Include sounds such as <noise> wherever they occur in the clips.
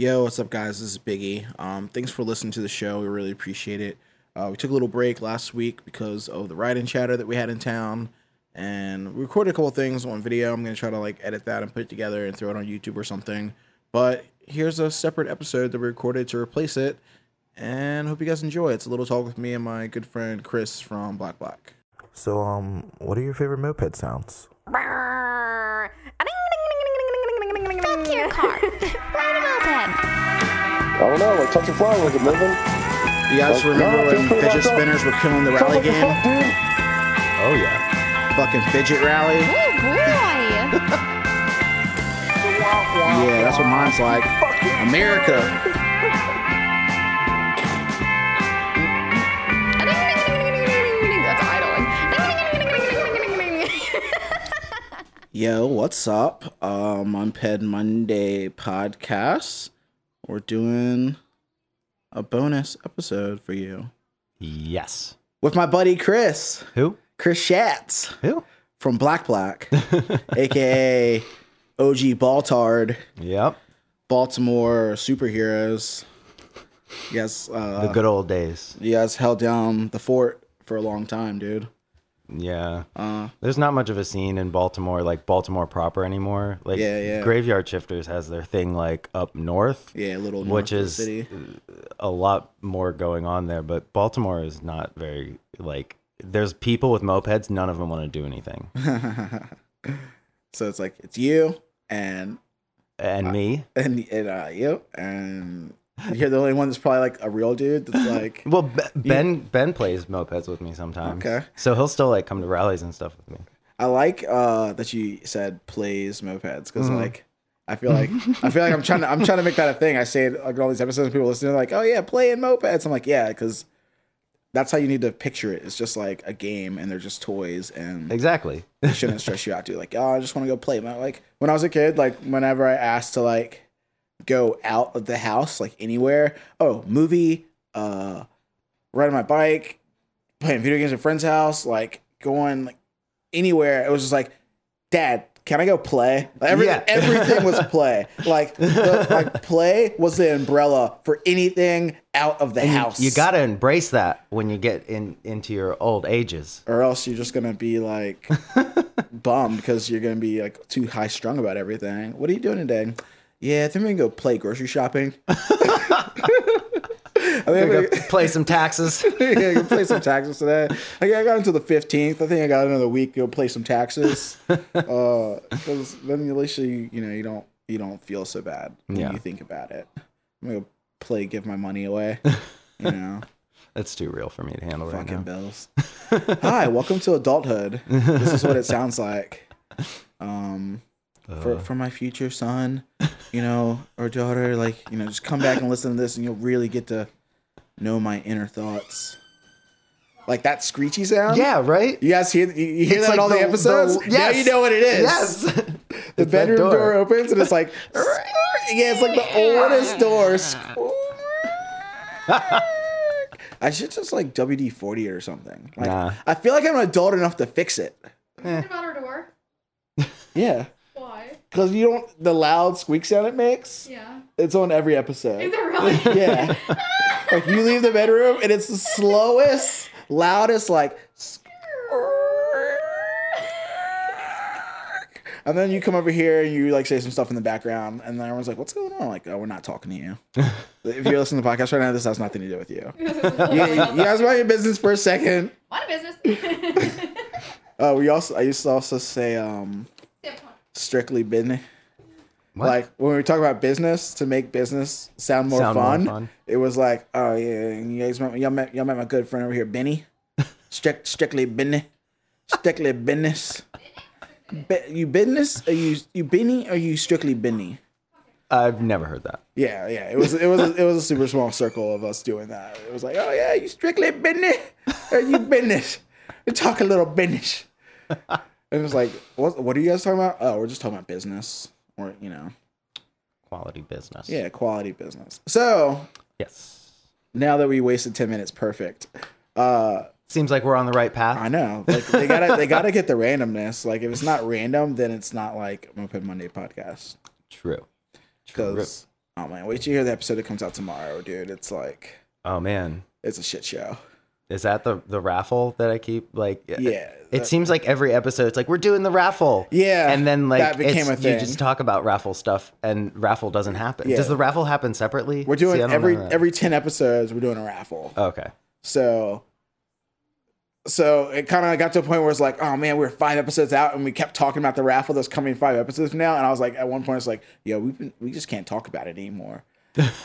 Yo, what's up, guys? This is Biggie. Um, thanks for listening to the show. We really appreciate it. Uh, we took a little break last week because of the ride and chatter that we had in town, and we recorded a couple things on video. I'm gonna try to like edit that and put it together and throw it on YouTube or something. But here's a separate episode that we recorded to replace it, and hope you guys enjoy. It's a little talk with me and my good friend Chris from Black Black. So, um, what are your favorite moped sounds? Fuck your car. Ride a moped. I don't know, like touch a flower, was it moving? You guys Like, remember no, when just put it fidget back up. spinners were killing the rally game? fuck. Oh yeah. Fucking fidget rally. Oh boy. <laughs> Yeah, that's what mine's like. America. Yo, what's up? Um, Moped Monday podcast, we're doing a bonus episode for you Yes. with my buddy Chris, Who? Chris Schatz Who? from Black Black, <laughs> aka OG Baltard, Yep. Baltimore superheroes. Yes, The uh, good old days. you guys held down the fort for a long time, dude. Yeah. Uh, There's not much of a scene in Baltimore, like Baltimore proper anymore. Like Yeah, yeah. Graveyard Shifters has their thing like up north, yeah, a little north which of the is city. a lot more going on there. But Baltimore is not very like. There's people with mopeds. None of them want to do anything. <laughs> so it's like it's you and And me. and, and uh, you and <laughs> you're the only one that's probably like a real dude that's like <laughs> Well, Be- Ben Ben plays mopeds with me sometimes. Okay. So he'll still like come to rallies and stuff with me. I like uh that you said plays mopeds because Mm-hmm. like I feel like I feel like I'm trying to I'm trying to make that a thing. I say it like in all these episodes, people listening are like, oh yeah, playing mopeds. I'm like, yeah, because that's how you need to picture it. It's just like a game and they're just toys and Exactly. it shouldn't stress you out, dude. Like, oh, I just want to go play. Like when I was a kid, like whenever I asked to like go out of the house, like anywhere, oh, movie, uh, riding my bike, playing video games at a friend's house, like going like anywhere, it was just like, Dad, can I go play? Like, every, Yeah. <laughs> everything was play. Like, the, like play was the umbrella for anything out of the And you- house. You, gotta embrace that when you get in into your old ages. or else you're just gonna be like <laughs> bummed because you're gonna be like too high strung about everything. What are you doing today? Yeah, I think we can go play grocery shopping. <laughs> <laughs> I think I'm gonna, play some taxes. <laughs> yeah, go play some taxes today. I I got until the fifteenth. I think I got another week to go play some taxes. Because then at least you you know you don't you don't feel so bad when Yeah. you think about it. I'm gonna go play, give my money away. You know. That's too real for me to handle right fucking now. bills. Hi, welcome to adulthood. This is what it sounds like. Um, for uh. for my future son, you know, or daughter, like you know, just come back and listen to this, and you'll really get to know my inner thoughts. Like that screechy sound. Yeah, right. You guys hear you, you hear It's that in like all the, the- episodes? the- Now you know what it is. Yes. <laughs> The <laughs> It's bedroom door. door. opens and it's like, <laughs> yeah, it's like the oldest door. I should just like WD forty or something. Like, Nah. I feel like I'm adult enough to fix it. about our door? Yeah, Why? Because you don't the loud squeak sound it makes. Yeah. It's on every episode. Is it really? <laughs> Yeah, like you leave the bedroom and it's the slowest, loudest, like. Squeak. <laughs> And then you come over here and you like say some stuff in the background, and then everyone's like, "What's going on?" Like, "Oh, we're not talking to you." <laughs> if you're listening to the podcast right now, this has nothing to do with you. you, you guys mind your business for a second. Mind business. Uh, we also I used to also say um, strictly business. What? Like when we talk about business to make business sound more, Sound more fun, fun. it was like, oh yeah, you guys met y'all met y'all met my good friend over here, Benny. <laughs> Strict, strictly business, strictly business. Be, you business? Are you you Benny? Or are you strictly Benny? I've never heard that. Yeah, yeah. It was it was it was a super small circle of us doing that. It was like, oh yeah, you strictly business? Are you business? You talk a little business. <laughs> And it was like, what what are you guys talking about? Oh, we're just talking about business. Or, you know. Quality business. Yeah, quality business. So Yes. now that we wasted ten minutes, perfect. Uh Seems like we're on the right path. I know. Like they gotta they gotta get the randomness. Like if it's not random, then it's not like Moped Monday podcast. True. True. Because Oh man, wait till you hear the episode that comes out tomorrow, dude. It's like Oh man, it's a shit show. Is that the the raffle that I keep like? Uh, yeah, It that- seems like every episode, it's like we're doing the raffle. Yeah, and then like that became a you just talk about raffle stuff, and raffle doesn't happen. Yeah. Does the raffle happen separately? We're doing See, every every ten episodes. We're doing a raffle. Okay. So, so it kind of got to a point where it's like, oh man, we're five episodes out, and we kept talking about the raffle that's coming five episodes from now. And I was like, at one point, it's like, yo, we been, we just can't talk about it anymore.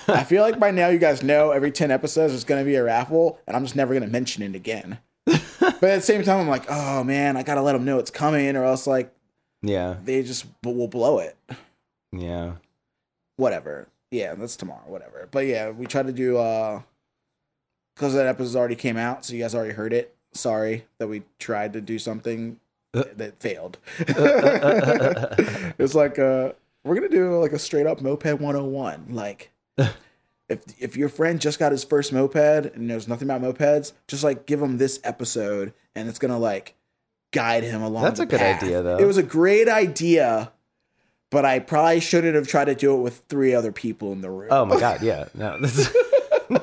I feel like by now you guys know every ten episodes there's going to be a raffle, and I'm just never going to mention it again. <laughs> but at the same time, I'm like, oh man, I gotta let them know it's coming, or else like Yeah. they just will blow it. Yeah. whatever. Yeah, that's tomorrow, whatever. But yeah, we tried to do uh because that episode already came out, so you guys already heard it. Sorry that we tried to do something that failed. <laughs> <laughs> it's like uh we're gonna do like a straight up moped 101. Like <sighs> if if your friend just got his first moped and knows nothing about mopeds, just like give him this episode and it's gonna like guide him along. That's a good path. idea, though. It was a great idea, but I probably shouldn't have tried to do it with three other people in the room. Oh my god, yeah. No, this is <laughs>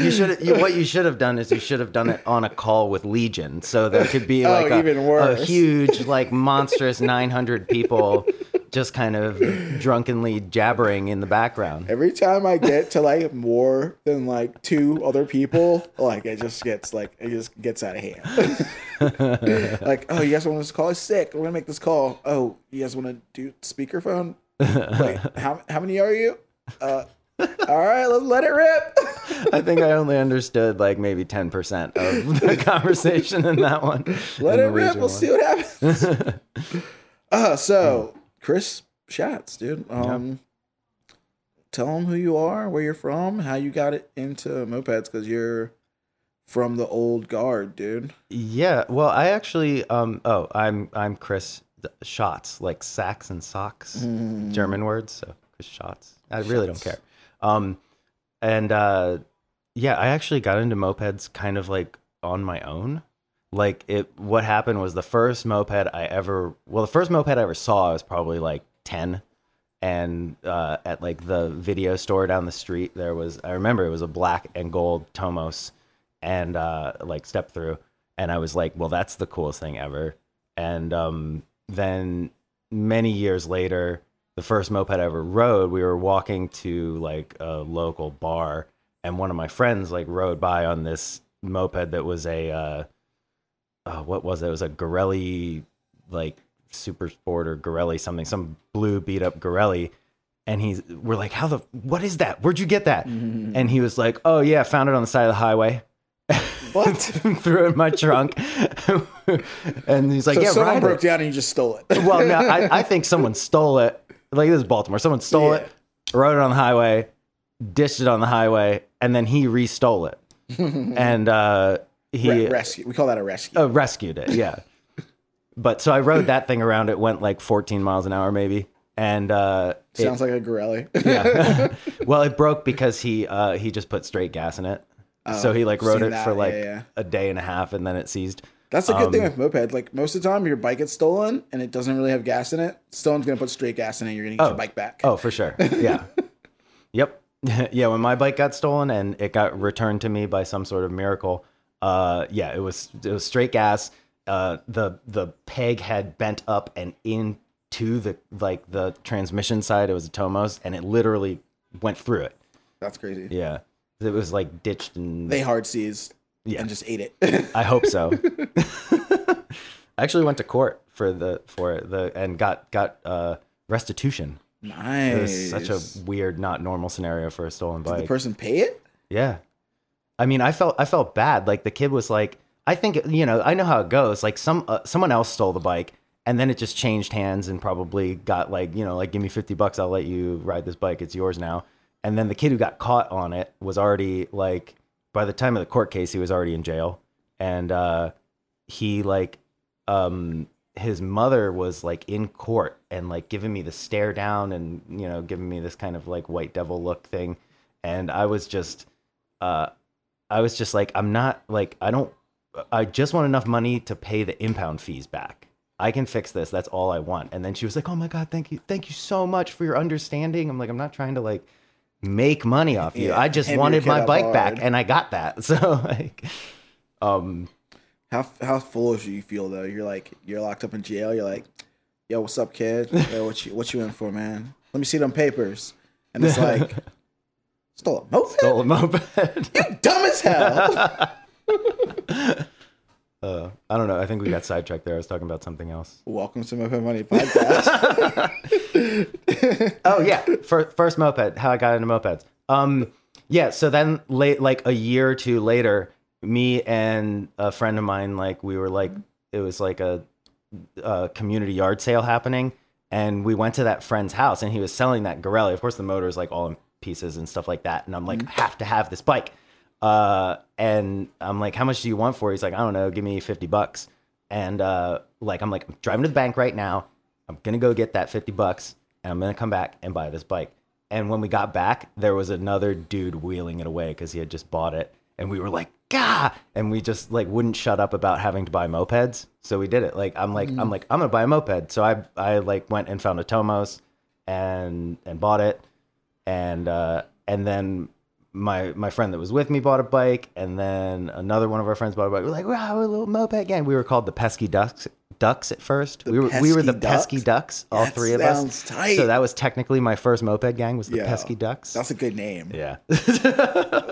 You should you, what you should have done is you should have done it on a call with Legion, so there could be <laughs> Oh, like a, even worse. a huge, like monstrous nine hundred people just kind of drunkenly jabbering in the background. Every time I get to like more than like two other people, like it just gets like it just gets out of hand. <laughs> like, oh, you guys want this call? It's sick. We're gonna make this call. Oh, you guys want to do speakerphone? Wait, how how many are you? Uh, all right, let's let it rip. I think I only understood like maybe ten percent of the <laughs> conversation in that one. Let it rip. We'll one. see what happens. <laughs> uh, so Chris Schatz, dude. Um, tell them who you are, where you're from, how you got it into mopeds, because you're from the old guard, dude. Yeah, well, I actually, um, oh, I'm I'm Chris Schatz, like sacks and socks, German words. So Chris Schatz. I really don't care. Um, and uh, yeah, I actually got into mopeds kind of like on my own. Like it, what happened was the first moped I ever, well, the first moped I ever saw I was probably like ten, and uh, at like the video store down the street there was, I remember it was a black and gold Tomos, and uh, like step through, and I was like, well, that's the coolest thing ever. And um, then many years later, the first moped I ever rode, we were walking to like a local bar, and one of my friends like rode by on this moped that was a uh, uh, what was it? It was a Garelli like super sport or Garelli something, some blue beat up Garelli. And he's we're like, how the what is that? Where'd you get that? And he was like, oh yeah, found it on the side of the highway. What? <laughs> Threw it in my trunk. <laughs> and he's like, So yeah, someone broke it. down and you just stole it. Well, no, I, <laughs> I think someone stole it. Like this is Baltimore. Someone stole Yeah. it, rode it on the highway, dished it on the highway, and then he re-stole it. and uh, he Re- rescue. We call that a rescue. uh, rescued it. Yeah. <laughs> but so I rode that thing around. It went like 14 miles an hour, maybe. And uh, it- Sounds like a Garelli. <laughs> yeah. <laughs> well, it broke because he uh, he just put straight gas in it. so he like rode it that. for like yeah. a day and a half, and then it seized. That's a good thing Um, with moped. Like most of the time, your bike gets stolen and it doesn't really have gas in it. Someone's gonna put straight gas in it. You're gonna get your bike back. Oh, for sure. Yeah. yep. yeah. When my bike got stolen and it got returned to me by some sort of miracle, uh, yeah, it was it was straight gas. Uh, the the peg had bent up and into the like the transmission side. It was a Tomos, and it literally went through it. That's crazy. Yeah. It was like ditched and They hard seized Yeah. and just ate it. <laughs> I hope so. <laughs> I actually went to court for the for the and got got uh restitution. nice. It was such a weird, not normal scenario for a stolen Did bike. the person pay it? yeah, I mean, I felt I felt bad. Like the kid was like, I think you know, I know how it goes. Like some uh, someone else stole the bike, and then it just changed hands and probably got like you know, like give me fifty bucks, I'll let you ride this bike. It's yours now. And then the kid who got caught on it was already like, by the time of the court case, he was already in jail, and uh, he like um his mother was like in court and like giving me the stare down and you know giving me this kind of like white devil look thing and i was just uh i was just like i'm not like i don't i just want enough money to pay the impound fees back i can fix this that's all i want and then she was like oh my god thank you thank you so much for your understanding i'm like i'm not trying to like make money off you. Yeah, I just wanted my bike back, and I got that. <laughs> So like, um, How how foolish do you feel though? You're like you're locked up in jail. You're like, yo, what's up, kid? Yo, what you what you in for, man? Let me see them papers. And it's like, <laughs> stole a moped. stole a moped. You dumb as hell. <laughs> uh, I don't know. I think we got sidetracked there. I was talking about something else. Welcome to Moped Monday Podcast. <laughs> Oh yeah, first, first moped. How I got into mopeds. Um, yeah. So then, late, like a year or two later, me and a friend of mine, like we were like, it was like a, a community yard sale happening, and we went to that friend's house, and he was selling that Garelli. Of course, the motor is like all in pieces and stuff like that, and I'm like, have to have this bike. Uh, and I'm like, how much do you want for? it? He's like, I don't know, give me fifty bucks. And uh, like, I'm like, I'm driving to the bank right now. I'm gonna go get that fifty bucks, and I'm gonna come back and buy this bike. And when we got back, there was another dude wheeling it away because he had just bought it, and we were like, "Gah!" And we just like wouldn't shut up about having to buy mopeds, so we did it. Like, I'm like, I'm like, I'm gonna buy a moped. So I, I like went and found a Tomos, and and bought it, and uh, and then my my friend that was with me bought a bike, and then another one of our friends bought a bike. We're like, wow, we're a little moped gang. We were called the Pesky Ducks. Ducks at first. we were we were the Pesky pesky Ducks? ducks, all That three of sounds us. tight. So that was technically my first moped gang was the Yeah. pesky ducks. That's a good name. yeah. <laughs>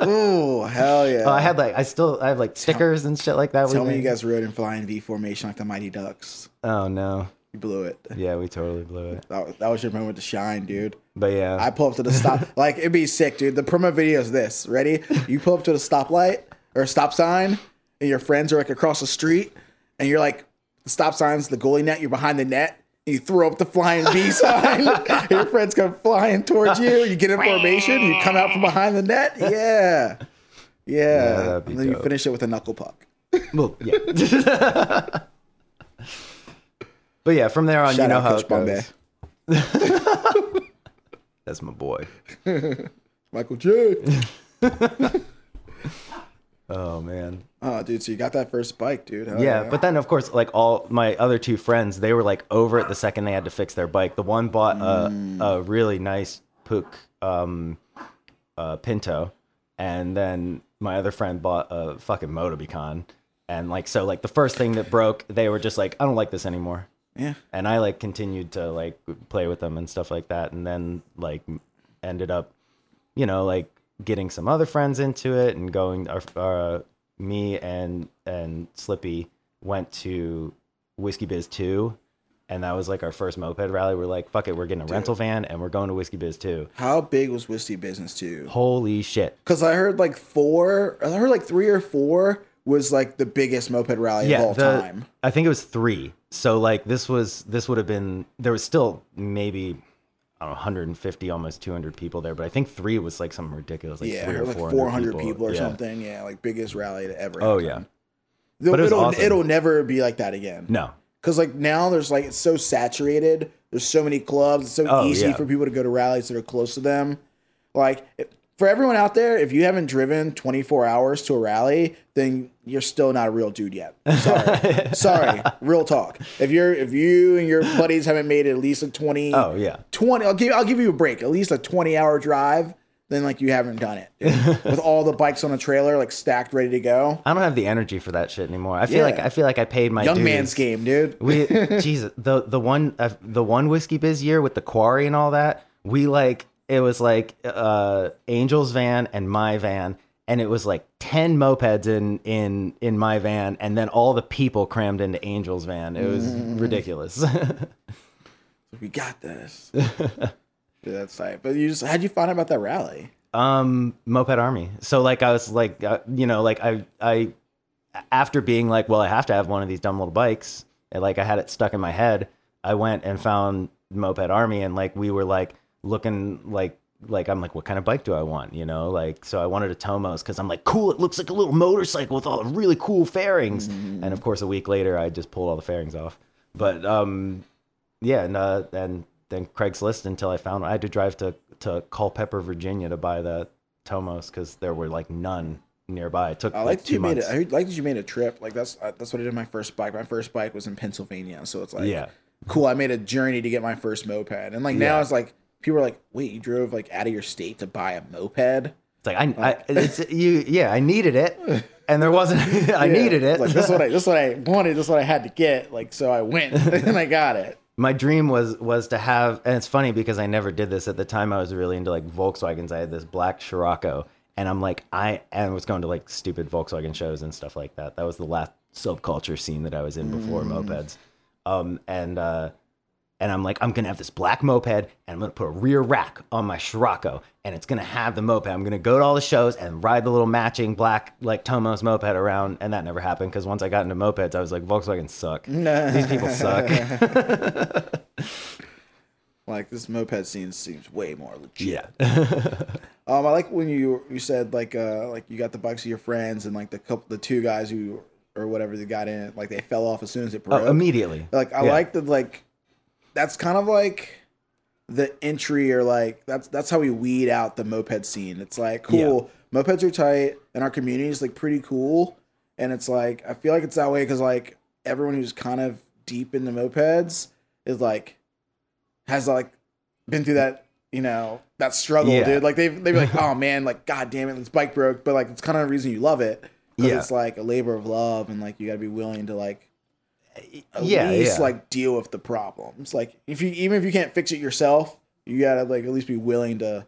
Oh hell yeah! Oh, I had like I still I have like stickers and shit like that. Tell me made. you guys rode in flying V formation like the Mighty Ducks. Oh no. You blew it. Yeah, we totally blew it. That, that was your moment to shine, dude. But yeah. I pull up to the stop. <laughs> like it'd be sick, dude. The promo video is this. Ready? You pull up to the stoplight or stop sign, and your friends are like across the street, and you're like, the stop sign's the goalie net. You're behind the net. And you throw up the flying V <laughs> sign. your friends come flying towards you. You get in formation. You come out from behind the net. Yeah, yeah. that'd and then you finish it with a knuckle puck. well, yeah. <laughs> but yeah, from there on, Shout you know how Coach it Bombay. goes. That's my boy. <laughs> Michael J. <laughs> Oh man. Oh, dude. So you got that first bike, dude. Yeah, but then of course, like all my other two friends, they were like over it the second they had to fix their bike. The one bought a, a really nice Puch um, uh, Pinto, and then my other friend bought a fucking Motobecane. And like so, like the first thing that broke, they were just like, I don't like this anymore. Yeah. And I like continued to like play with them and stuff like that, and then like ended up, you know, like getting some other friends into it and going. Our, uh, me and and Slippy went to Whiskey Biz two, and that was like our first moped rally. We're like, fuck it, we're getting a rental van and we're going to Whiskey Biz two. How big was Whiskey Business too? Holy shit! Because I heard like four, I heard like three or four was like the biggest moped rally of all the, time. I think it was three. So like this was this would have been there was still maybe I don't know 150 almost 200 people there, but I think three was like something ridiculous, like yeah, three or like 400 400 people, or Yeah. something. Yeah, like biggest rally to ever. Oh yeah, It'll, But it it'll, awesome. it'll never be like that again. no, Because like now there's like it's so saturated. There's so many clubs. It's so Oh, easy yeah. for people to go to rallies that are close to them. Like for everyone out there, if you haven't driven 24 hours to a rally, then you're still not a real dude yet. Sorry, <laughs> sorry. Real talk. If you're if you and your buddies haven't made at least a 20, oh yeah, 20 I'll give I'll give you a break. At least a 20 hour drive. Then like you haven't done it <laughs> with all the bikes on a trailer like stacked ready to go. I don't have the energy for that shit anymore. I feel like I feel like I paid my Young dues. man's game, dude. We <laughs> Jesus the the one uh, the one whiskey biz year with the quarry and all that. We like it was like uh Angel's van and my van and it was like 10 mopeds in in in my van and then all the people crammed into Angel's van. It was Mm. ridiculous. <laughs> we got this. <laughs> Dude, that's tight. But you just how'd you find out about that rally? um moped army so like i was like uh, you know like i i after being like well i have to have one of these dumb little bikes and like i had it stuck in my head i went and found moped army and like we were like looking like like i'm like what kind of bike do i want you know like so i wanted a tomos because i'm like cool it looks like a little motorcycle with all the really cool fairings and of course a week later i just pulled all the fairings off but um yeah, and uh, and then Craigslist until I found I had to drive to to Culpeper, Virginia to buy the Tomos because there were like none nearby. It took I like, two you made months. it. I heard- like that you made a trip. Like that's uh, that's what I did my first bike. My first bike was in Pennsylvania, so it's like Yeah. cool. I made a journey to get my first moped, and like now Yeah. it's like people are like, "Wait, you drove like out of your state to buy a moped?" It's like I, I <laughs> it's you yeah, I needed it. And there wasn't <laughs> I Yeah. needed it. Like this is what I this is what I <laughs> wanted. This is what I had to get. Like so, I went and I got it. my dream was was to have and it's funny because I never did this at the time I was really into like Volkswagens. I had this black Scirocco and I'm like I and was going to like stupid Volkswagen shows and stuff like that. That was the last subculture scene that I was in before mopeds. Um and uh and I'm like, I'm gonna have this black moped, and I'm gonna put a rear rack on my Scirocco, and it's gonna have the moped. I'm gonna go to all the shows and ride the little matching black like Tomos moped around, and that never happened because once I got into mopeds, I was like, Volkswagen suck. <laughs> These people suck. <laughs> <laughs> Like this moped scene seems way more legit. yeah. Um, I like when you you said like uh like you got the bikes of your friends and like the couple the two guys who or whatever that got in it like they fell off as soon as it broke. Oh, immediately. Like I Yeah. like the like that's kind of like the entry or like that's that's how we weed out the moped scene. It's like cool, mopeds are tight and our community is like pretty cool. And it's like I feel like it's that way because like everyone who's kind of deep in into mopeds is like has like been through that you know that struggle, Yeah. dude. Like they they be like, <laughs> oh man, like god damn it, this bike broke, but like it's kind of the reason you love it. Yeah. it's like a labor of love, and like you got to be willing to like at Yeah, least yeah. like deal with the problems. Like if you even if you can't fix it yourself, you gotta like at least be willing to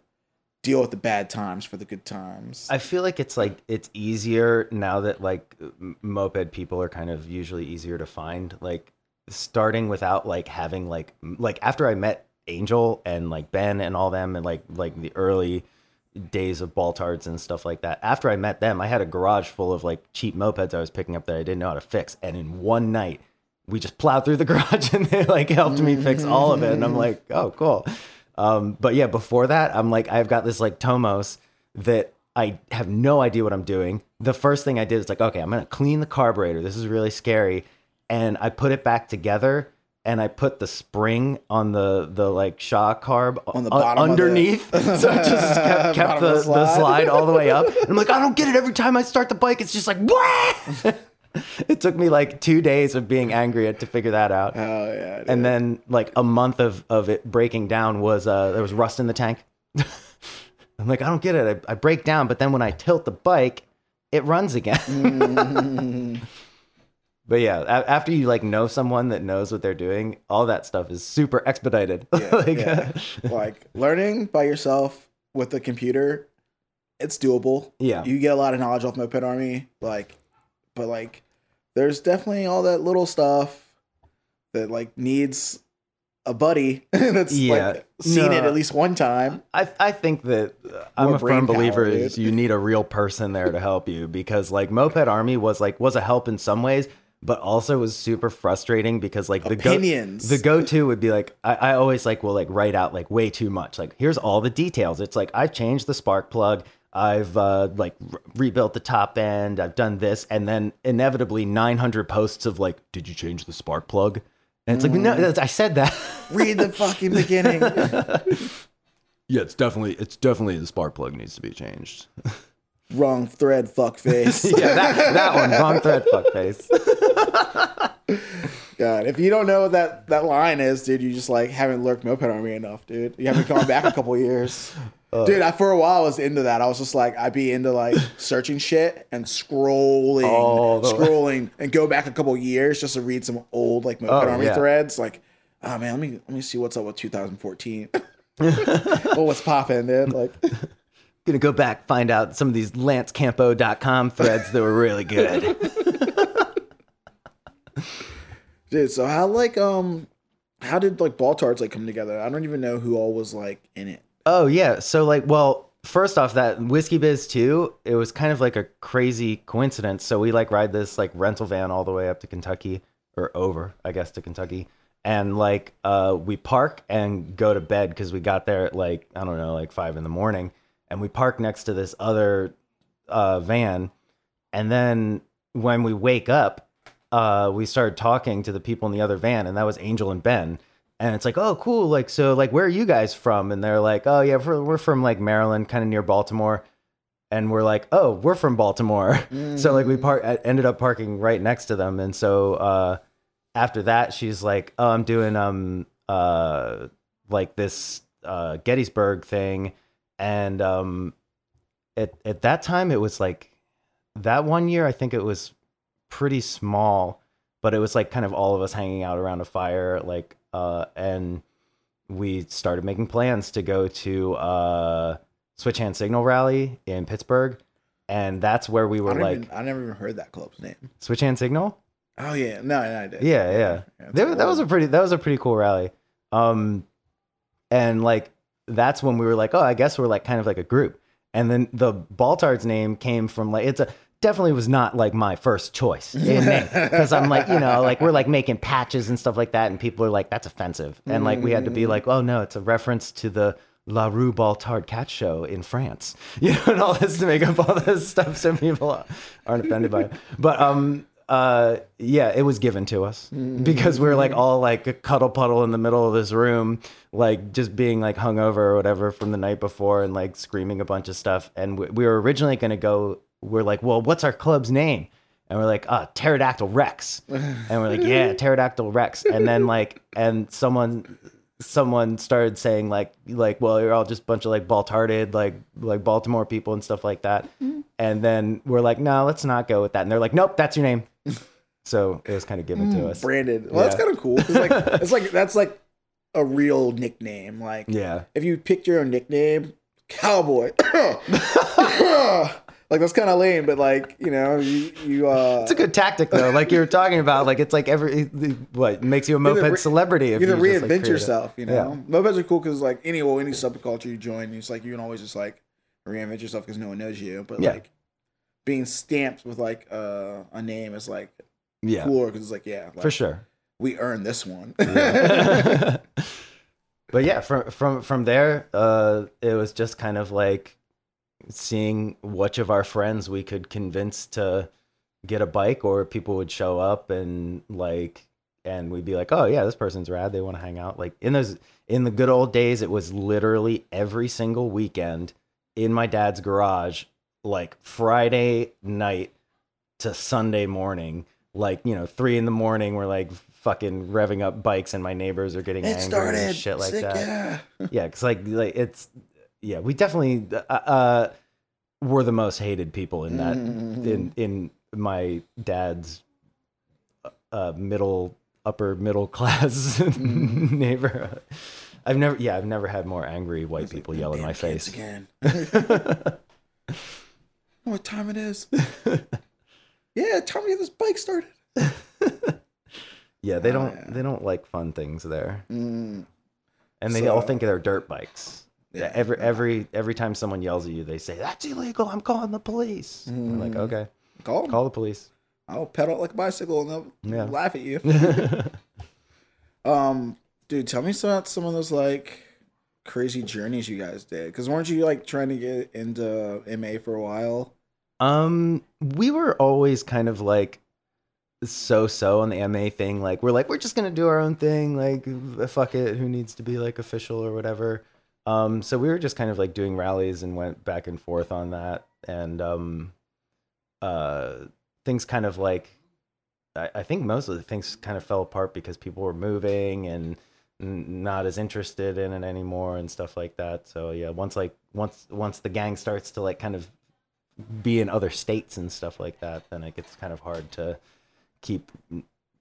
deal with the bad times for the good times. I feel like it's like it's easier now that like moped people are kind of usually easier to find. Like starting without like having like like after I met Angel and like Ben and all them and like like the early days of Baltards and stuff like that. After I met them, I had a garage full of like cheap mopeds I was picking up that I didn't know how to fix, and in one night. We just plowed through the <laughs> garage and they like helped me fix all of it. And I'm like, oh, cool. Um, but yeah, before that, I'm like, I've got this like Tomos that I have no idea what I'm doing. The first thing I did is like, okay, I'm gonna clean the carburetor. This is really scary, and I put it back together. And I put the spring on the the like shock carb On the bottom of the- underneath, <laughs> so it just kept, kept the, the the slide. slide all the way up. <laughs> And I'm like, I don't get it. Every time I start the bike, it's just like, what? <laughs> it took me like two days of being angry at to figure that out oh yeah, dude. and then like a month of of it breaking down was uh there was rust in the tank <laughs> i'm like i don't get it I, I break down but then when i tilt the bike it runs again <laughs> but yeah a- after you like know someone that knows what they're doing all that stuff is super expedited like yeah. like learning by yourself with the computer, it's doable. Yeah. you get a lot of knowledge off Moped Army. Like, but like, there's definitely all that little stuff that like needs a buddy <laughs> that's Yeah. like seen it at least one time. I, I think that I'm More a firm believer is you need a real person there to help you because like Moped Army was like was a help in some ways, but also was super frustrating because like the Opinions. go the go to would be like I, I always like will like write out like way too much. Like here's all the details. It's like I've changed the spark plug. I've uh, like re- rebuilt the top end. I've done this, and then inevitably 900 posts of like, did you change the spark plug? And it's like, no, that's- I said that. <laughs> Read the fucking beginning. Yeah, it's definitely it's definitely the spark plug needs to be changed. Wrong thread, fuck face. <laughs> yeah, that, that one, wrong thread, fuck face. God, if you don't know what that that line is, dude, you just like haven't lurked Moped Army enough, dude. You haven't gone back a couple years. Uh. dude, I for a while I was into that. I was just like, I'd be into like <laughs> searching shit and scrolling, Oh, the- scrolling, and go back a couple years just to read some old like Moped Oh, Army yeah. threads. Like, oh man, let me let me see what's up with 2014. <laughs> <laughs> well, what's popping, dude? Like, Gonna go back, find out some of these lancecampo.com threads that were really good. dude. So how like um, how did like Baltards like come together? I don't even know who all was like in it. Oh yeah. So like, well, first off, that whiskey biz too. It was kind of like a crazy coincidence. So we like ride this like rental van all the way up to Kentucky or over, I guess, to Kentucky, and like uh, we park and go to bed because we got there at like I don't know, like five in the morning, and we park next to this other uh, van, and then when we wake up, uh, we started talking to the people in the other van, and that was Angel and Ben. And it's like, oh, cool. Like, so, like, where are you guys from? And they're like, oh, yeah, we're, we're from like Maryland, kind of near Baltimore. And we're like, oh, we're from Baltimore. <laughs> so, like, we park, ended up parking right next to them. And so, uh, after that, she's like, oh, I'm doing, um, uh, like this uh, Gettysburg thing, and um, at at that time it was like that one year I think it was pretty small, but it was like kind of all of us hanging out around a fire, like uh, and we started making plans to go to uh, Switch Hand Signal Rally in Pittsburgh, and that's where we were don't like even, I never even heard that club's name. Switch Hand Signal. Oh yeah, no, no, I did. Yeah, yeah. it's That, that was a pretty that was a pretty cool rally. Um and like that's when we were like, oh, I guess we're like kind of like a group. And then the Baltards name came from like it's a definitely was not like my first choice because I'm like, you know, like we're like making patches and stuff like that and people are like that's offensive. And like we had to be like, oh no, it's a reference to the La Rue Baltard cat show in France. <laughs> You know, and all this to make up all this stuff so people aren't offended by it. But um uh yeah it was given to us because we are like all like a cuddle puddle in the middle of this room like just being like hungover or whatever from the night before and like screaming a bunch of stuff and we, we were originally going to go we're like well what's our club's name and we're like ah pterodactyl rex and we're like yeah pterodactyl rex and then like and someone someone started saying like like well you're all just a bunch of like balt-hearted like like baltimore people and stuff like that and then we're like no let's not go with that and they're like nope that's your name so it was kind of given to us branded. Well, that's Yeah. kind of cool. 'cause, like <laughs> it's like that's like a real nickname. Like yeah if you picked your own nickname, cowboy. <laughs> <laughs> like that's kind of lame, but like you know, you you uh, it's a good tactic though like you were talking about like it's like every what makes you a moped re- celebrity if you you, can just, like, reinvent yourself. You know, Yeah. mopeds are cool because like any well any subculture you join, it's like you can always just like reinvent yourself because no one knows you. But Yeah. like being stamped with like uh, a name is like yeah cooler because it's like yeah, like, for sure we earned this one. <laughs> but yeah, from from from there, uh, it was just kind of like seeing which of our friends we could convince to get a bike, or people would show up and like, and we'd be like, oh yeah, this person's rad. They want to hang out. Like in those in the good old days, it was literally every single weekend in my dad's garage, like Friday night to Sunday morning. Like, you know, three in the morning, we're like fucking revving up bikes and my neighbors are getting it angry started and shit like Sick, that. Yeah. <laughs> Yeah, because like, like it's, yeah, we definitely uh, uh, were the most hated people in that, Mm-hmm. in, in my dad's uh, middle, upper middle <laughs> class Mm-hmm. neighborhood. I've never, yeah, I've never had more angry white people yell in my face. again. <laughs> what time it is? <laughs> yeah, time to get this bike started. Yeah, they Oh, don't, yeah. they don't like fun things there. Mm, and they So- all think they're dirt bikes. Yeah. Every every every time someone yells at you, they say that's illegal. I'm calling the police. I'm like, Mm. okay, call 'em. call the police. I'll pedal it like a bicycle and they'll Yeah. laugh at you. <laughs> <laughs> um, dude, tell me about some of those like crazy journeys you guys did. Because weren't you like trying to get into MA for a while? um, we were always kind of like so so on the MA thing. Like we're like we're just gonna do our own thing. Like fuck it, who needs to be like official or whatever. Um, so we were just kind of like doing rallies and went back and forth on that, and um, uh, things kind of like I, I think most of the things kind of fell apart because people were moving and not as interested in it anymore and stuff like that. So yeah, once like once once the gang starts to like kind of be in other states and stuff like that, then it gets kind of hard to keep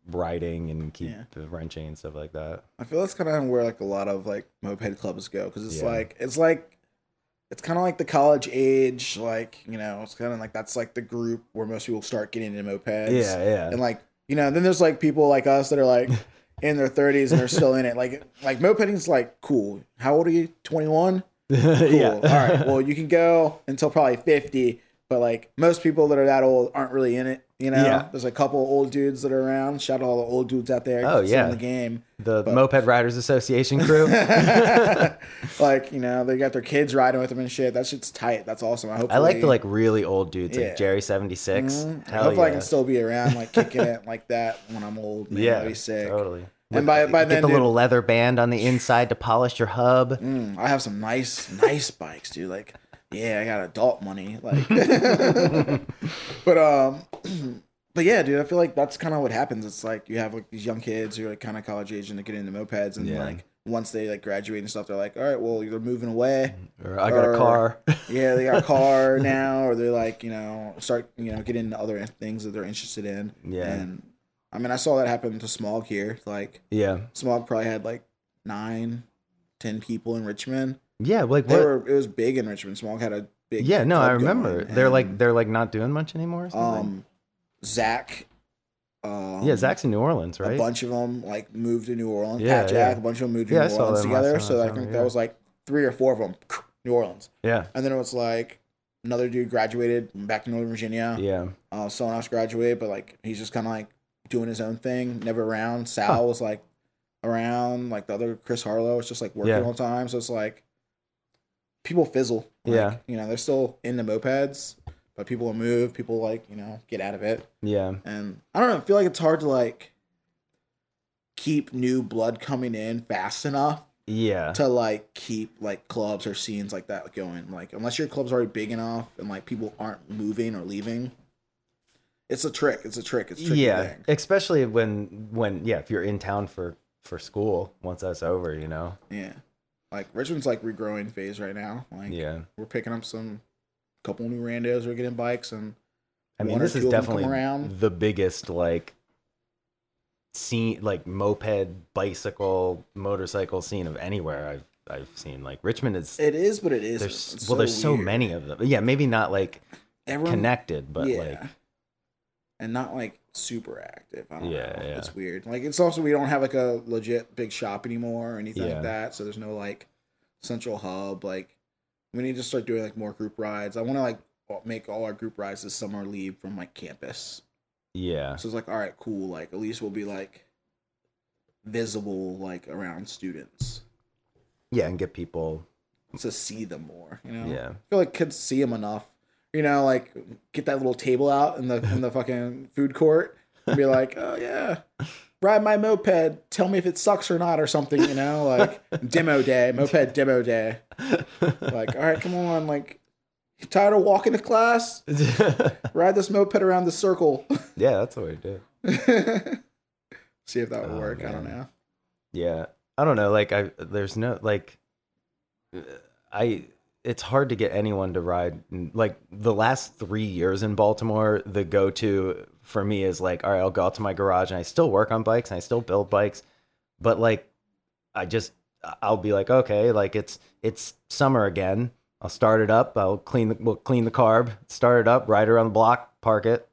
riding and keep Yeah. wrenching and stuff like that. I feel that's kind of where like a lot of like moped clubs go because it's Yeah. like it's like it's kind of like the college age, like you know, it's kind of like that's like the group where most people start getting into mopeds. Yeah, yeah. and like you know, then there's like people like us that are like <laughs> in their 30s and they're still in it. Like like mopeding's like cool. How old are you? 21. <laughs> Cool. yeah. All right. Well, you can go until probably 50, but like most people that are that old aren't really in it. You know, Yeah. there's a couple old dudes that are around. Shout out all the old dudes out there. Oh, yeah. in the game. the but- Moped Riders Association crew. <laughs> <laughs> like you know, they got their kids riding with them and shit. That shit's tight. That's awesome. I hope I like the like really old dudes Yeah. like Jerry seventy six. Mhm. I hope yeah. I can still be around, like kicking <laughs> it like that when I'm old. Man. yeah, That'd be sick. totally. And by by Get then, the dude, little leather band on the inside to polish your hub. Mm, I have some nice, nice bikes, dude. Like, yeah, I got adult money. Like, <laughs> <laughs> but um, <clears throat> but yeah, dude. I feel like that's kind of what happens. It's like you have like these young kids who are like kind of college age and they get into mopeds, and Yeah. like once they like graduate and stuff, they're like, all right, well, they're moving away. Or I got Or- a car. <laughs> Yeah, they got a car now, or they're like, you know, start, you know, getting into other things that they're interested in. Yeah. And I mean, I saw that happen to Smog here. Like, yeah. Smog probably had like nine, ten people in Richmond. Yeah. Like They what? were, it was big in Richmond. Smog had a big. yeah. No, I remember. They're like they're like not doing much anymore. Or um, Zach. Um, yeah, Zach's in New Orleans, right? A bunch of them like moved to New Orleans. Yeah, Pat Jack, yeah. a bunch of them moved to Yeah, New Orleans together. So I think there, that was like three or four of them, New Orleans. Yeah. And then it was like another dude graduated back to Northern Virginia. Yeah. Uh, someone else graduated, but like he's just kind of like doing his own thing, never around. Sal was like around, like the other Chris Harlow was just like working Yeah. all the time. So it's like people fizzle. Like, Yeah. You know, they're still in the mopeds, but people will move. People like, you know, get out of it. Yeah. And I don't know, I feel like it's hard to like keep new blood coming in fast enough Yeah. to like keep like clubs or scenes like that going. Like unless your club's already big enough and like people aren't moving or leaving. It's a trick. It's a trick. It's a tricky Yeah. thing. Especially when when yeah, if you're in town for for school once that's over, you know. Yeah. Like Richmond's like regrowing phase right now. Like Yeah. we're picking up some couple new randos are getting bikes and I mean, this is two of them come definitely the biggest like scene, like moped, bicycle, motorcycle scene of anywhere I've I've seen. Like Richmond is it is, but it is. there's well, there's so many of them. Yeah, maybe not like Everyone, connected, but yeah. like and not like super active. I don't Yeah, know. yeah. It's weird. Like it's also we don't have like a legit big shop anymore or anything Yeah. like that. So there's no like central hub. Like we need to start doing like more group rides. I want to like make all our group rides this summer leave from like campus. yeah, So it's like all right, cool. Like at least we'll be like visible like around students yeah, and get people. to see them more. You know. Yeah, I feel like kids see them enough. You know, like get that little table out in the in the fucking food court and be like, oh yeah, ride my moped. Tell me if it sucks or not or something. You know, like demo day, moped demo day. Like, all right, come on, like. You tired of walking to class? <laughs> Ride this moped around the circle. yeah, that's what we do. <laughs> See if that would Oh, work. I don't know. Yeah. I don't know. Like I there's no like I it's hard to get anyone to ride like the last 3 years in Baltimore the go to for me is like all right I'll go out to my garage and I still work on bikes and I still build bikes but like I just I'll be like okay like it's it's summer again I'll start it up I'll clean the we'll clean the carb start it up ride around the block park it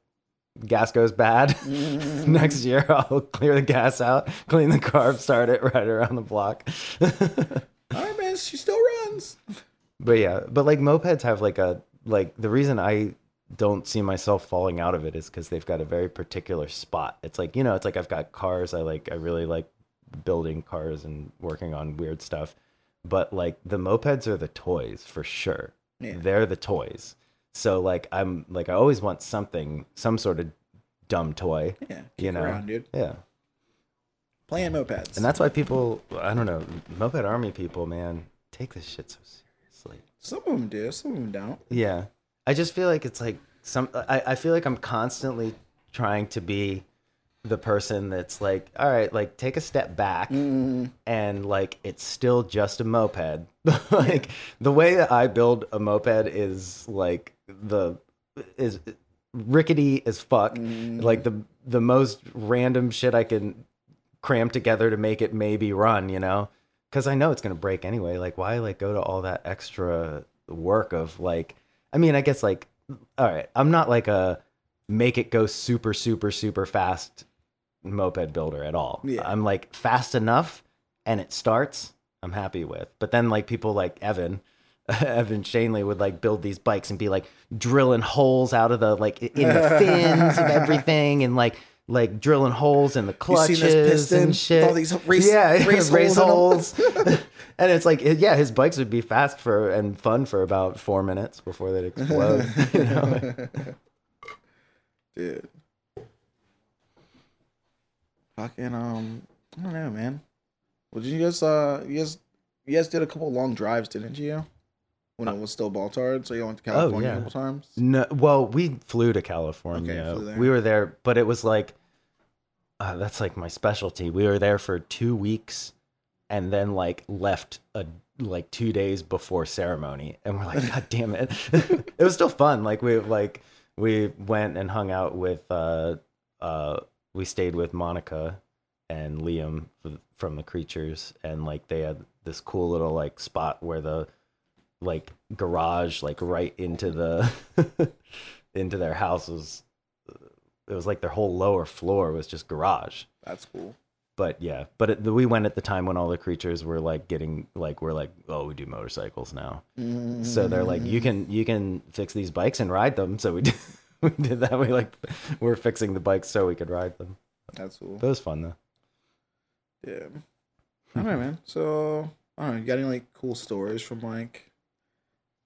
gas goes bad <laughs> mm. next year I'll clear the gas out, clean the carb, start it right around the block. <laughs> All right, man. She still runs. But yeah, but like mopeds have like a like the reason I don't see myself falling out of it is because they've got a very particular spot. It's like you know, it's like I've got cars. I like I really like building cars and working on weird stuff. But like the mopeds are the toys for sure. Yeah. They're the toys. So like I'm like I always want something, some sort of dumb toy. Yeah, You know, around, dude. yeah. Playing mopeds. And that's why people, I don't know, moped army people, man, take this shit so seriously. Some of them do. Some of them don't. Yeah. I just feel like it's like some, I, I feel like I'm constantly trying to be the person that's like, all right, like take a step back mm-hmm. and like it's still just a moped. <laughs> like the way that I build a moped is like the, is rickety as fuck. Mm-hmm. Like the, the most random shit I can cram together to make it maybe run, you know? Cuz I know it's going to break anyway. Like why like go to all that extra work of like I mean, I guess like all right, I'm not like a make it go super super super fast moped builder at all. Yeah. I'm like fast enough and it starts, I'm happy with. But then like people like Evan <laughs> Evan Shanley would like build these bikes and be like drilling holes out of the like in the <laughs> fins of everything and like like drilling holes in the clutches and shit. all these race- yeah, <laughs> race race, holes holes. <laughs> <laughs> and it's like yeah, his bikes would be fast for and fun for about four minutes before they'd explode. you know? Dude. Fucking um I don't know, man. Well did you guys uh you guys you guys did a couple long drives, didn't you? When it was still Baltard, so you went to California yeah. a couple times? No, well, we flew to California. Okay, flew. We were there, but it was like uh, that's like my specialty. We were there for two weeks, and then like left a like two days before ceremony, and we're like, God damn it! <laughs> it was still fun. Like we like we went and hung out with uh uh we stayed with Monica and Liam from the creatures, and like they had this cool little like spot where the like garage like right into the <laughs> into their house was it was like their whole lower floor was just garage That's cool. but yeah but it, we went at the time when all the creatures were like getting like we're like oh we do motorcycles now so they're like you can you can fix these bikes and ride them so we <laughs> did, we did that we like we're fixing the bikes so we could ride them That's cool. it was fun though Yeah. All right, man. So, I don't know. You got any like cool stories from like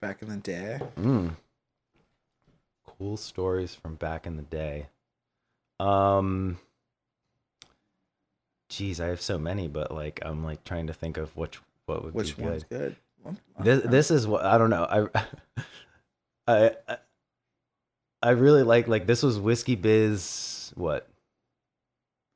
back in the day? Mm. Cool stories from back in the day. Um Geez, I have so many, but like I'm like trying to think of which what would Which be one's good. good? This this is what I don't know. <laughs> I I I- really like like this was Whiskey Biz what?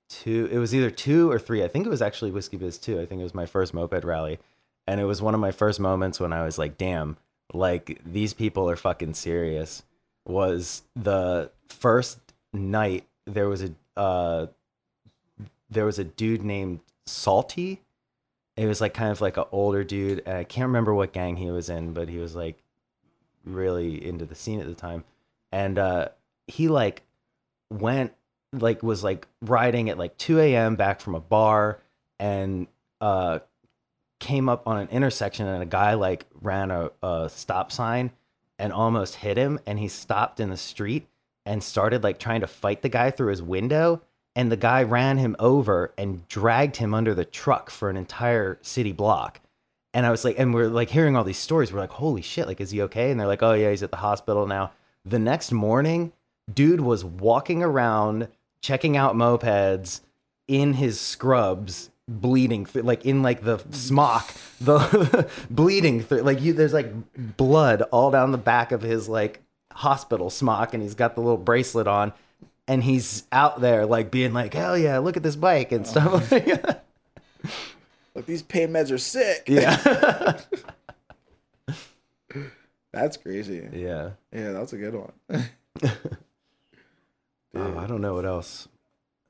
Two it was either 2 or 3. I think it was actually Whiskey Biz 2. I think it was my first moped rally and it was one of my first moments when I was like, "Damn, like these people are fucking serious." Was the first night there was a uh there was a dude named Salty. It was like kind of like an older dude and i can't remember what gang he was in but he was like really into the scene at the time. And uh he like went like was like riding at like 2 a.m back from a bar and uh came up on an intersection and a guy like ran a, a stop sign and almost hit him and he stopped in the street and started like trying to fight the guy through his window and the guy ran him over and dragged him under the truck for an entire city block. And I was like, and we're like hearing all these stories. We're like, holy shit, like, is he okay? And they're like, oh yeah, he's at the hospital now. The next morning, dude was walking around checking out mopeds in his scrubs, bleeding, like in like the smock, the <laughs> bleeding through. Like you, there's like blood all down the back of his like hospital smock, and he's got the little bracelet on and he's out there like being like, hell yeah, look at this bike and stuff like these pain meds are sick. Yeah. <laughs> <laughs> That's crazy. yeah. Yeah, that's a good one. <laughs> Oh, I don't know what else.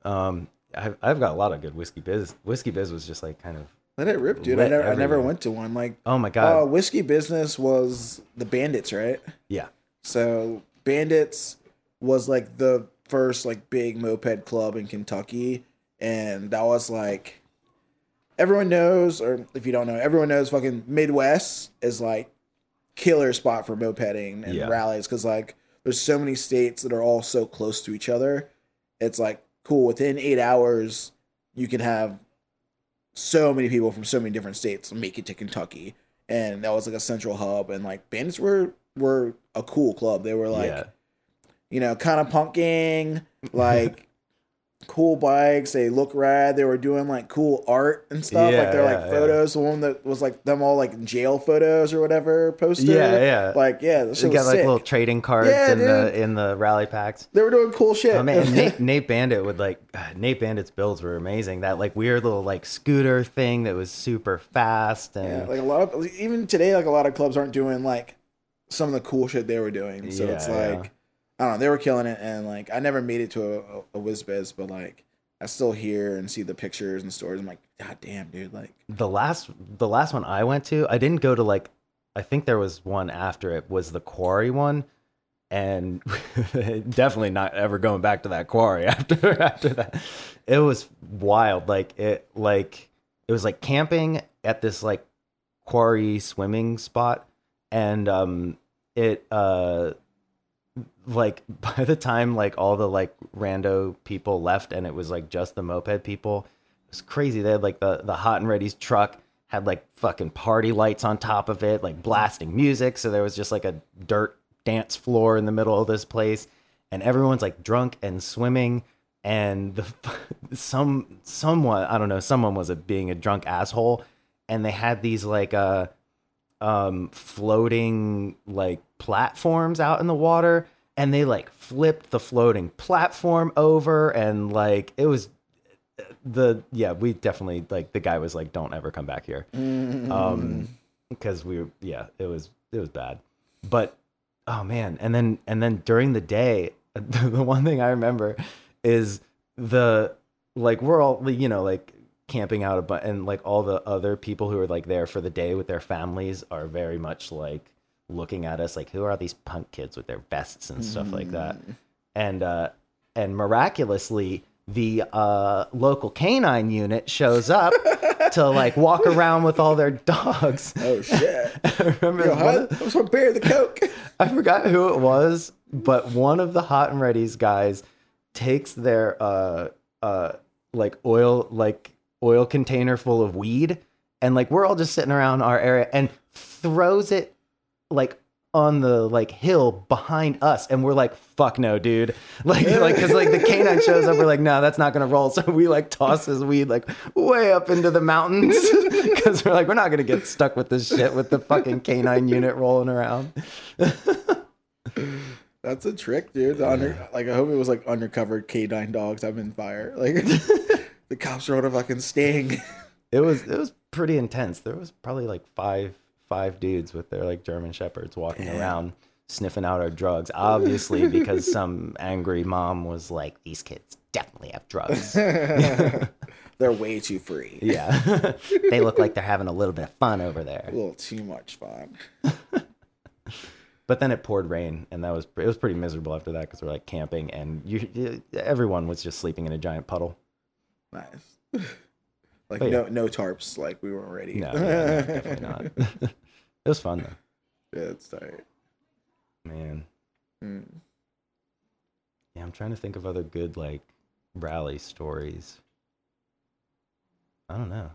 Um, I've, I've got a lot of good whiskey biz. Whiskey biz was just like kind of, Let it rip, dude. I never, I never went to one. Like, oh my uh, God. whiskey business was the Bandits, right? yeah. So Bandits was like the first like big moped club in Kentucky, and that was like everyone knows, or if you don't know, everyone knows fucking Midwest is like killer spot for mopeding and Yeah. rallies because like there's so many states that are all so close to each other. It's like cool within eight hours you can have so many people from so many different states make it to Kentucky, and that was like a central hub. And like bandits were were a cool club. They were like yeah. you know kind of punking, like <laughs> cool bikes. They look rad. They were doing like cool art and stuff. Yeah, like they're yeah, like photos. The one that was like them all like jail photos or whatever posted. Yeah, yeah. Like yeah, this got like sick. little trading cards in the in the rally packs. They were doing cool shit. Oh man, <laughs> Nate, Nate Bandit would like uh, Nate Bandit's builds were amazing. That like weird little like scooter thing that was super fast and like a lot of even today, like a lot of clubs aren't doing like some of the cool shit they were doing. So it's like yeah. I don't know, they were killing it, and like I never made it to a, a, a WizBiz, but like I still hear and see the pictures and stories. I'm like, God damn, dude, like the last the last one I went to, I didn't go to like I think there was one after it was the quarry one and <laughs> definitely not ever going back to that quarry <laughs> after after that. It was wild like it like it was like camping at this like quarry swimming spot and um it uh like <laughs> by the time like all the like rando people left and it was like just the moped people it was crazy. They had like the the hot and ready's truck had like fucking party lights on top of it like blasting music. So there was just like a dirt dance floor in the middle of this place and everyone's like drunk and swimming and the <laughs> some someone i don't know someone was a, being a drunk asshole and they had these like uh um floating like platforms out in the water and they like flipped the floating platform over and like it was the yeah, we definitely like the guy was like, "Don't ever come back here," um, because we were yeah, it was it was bad, but oh man, and then and then during the day, <laughs> the one thing I remember is the like we're all you know like camping out a and like all the other people who are like there for the day with their families are very much like looking at us like who are these punk kids with their vests and stuff like that and uh and miraculously the uh local canine unit shows up <laughs> to like walk around with all their dogs <laughs> Oh shit! <laughs> I remember Yo, one I was gonna bear the coke. I forgot who it was, but one of the Hot and Ready's guys takes their uh uh like oil like oil container full of weed and like we're all just sitting around our area and throws it like on the like hill behind us and we're like fuck no dude <laughs> like like because like the canine shows up we're like no that's not gonna roll <laughs> so we like toss his weed like way up into the mountains <laughs> because we're like we're not gonna get stuck with this shit with the fucking canine unit rolling around That's a trick, dude. The under, like I hope it was like undercover K9 dogs. I'm in fire. Like the cops are on a fucking sting. <laughs> It was it was pretty intense. There was probably like five five dudes with their like German shepherds walking around sniffing out our drugs. Obviously, because <laughs> some angry mom was like, "These kids definitely have drugs." <laughs> They're way too free. yeah, they look like they're having a little bit of fun over there. A little too much fun. But then it poured rain, and that was it was pretty miserable after that because we're like camping, and you, you everyone was just sleeping in a giant puddle. Nice. <laughs> Like But yeah. no no tarps. Like we weren't ready. No, <laughs> yeah, no, definitely not. <laughs> it was fun though, Yeah, it's tight. man. Mm. Yeah, I'm trying to think of other good like rally stories. I don't know.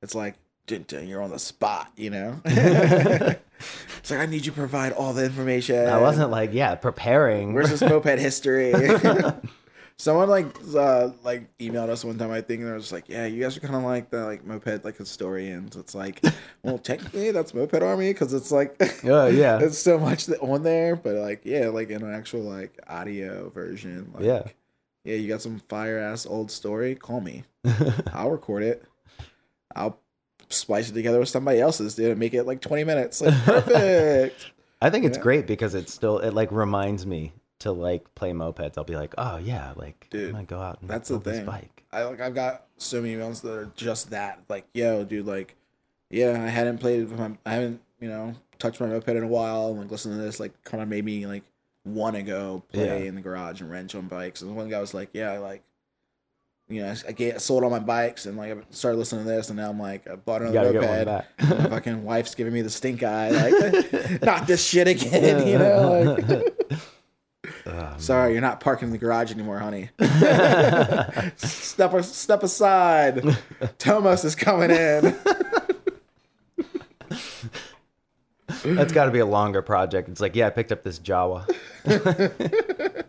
It's like you're on the spot. You know. it's like I need you to provide all the information. I wasn't like, yeah, preparing. Where's this moped history? Someone like uh like emailed us one time I think and they was like, yeah, you guys are kind of like the like moped like historians. It's like, <laughs> well, technically that's moped army because it's like, Uh, yeah. <laughs> it's so much that on there, but like yeah, like in an actual like audio version, like, Yeah. yeah, you got some fire ass old story, call me, <laughs> I'll record it, I'll splice it together with somebody else's, dude, and make it like twenty minutes, like perfect. I think it's Yeah. great because it's still it like reminds me to like play mopeds. I'll be like, oh yeah, like Dude, I'm gonna go out and that's the thing. bike. I like I've got so many emails that are just that. Like, yo, dude, like, yeah, I hadn't played with my I haven't, you know, touched my moped in a while and like listen to this like kinda made me like wanna go play Yeah. in the garage and wrench on bikes. And one guy was like, Yeah, like you know, I get sold all my bikes and like I started listening to this and now I'm like I bought another gotta get one moped. my fucking wife's giving me the stink eye, like <laughs> not this shit again, <laughs> you know, like <laughs> Sorry, you're not parking in the garage anymore, honey. <laughs> step step aside. Tomos is coming in. That's got to be a longer project. It's like, yeah, I picked up this Jawa. <laughs>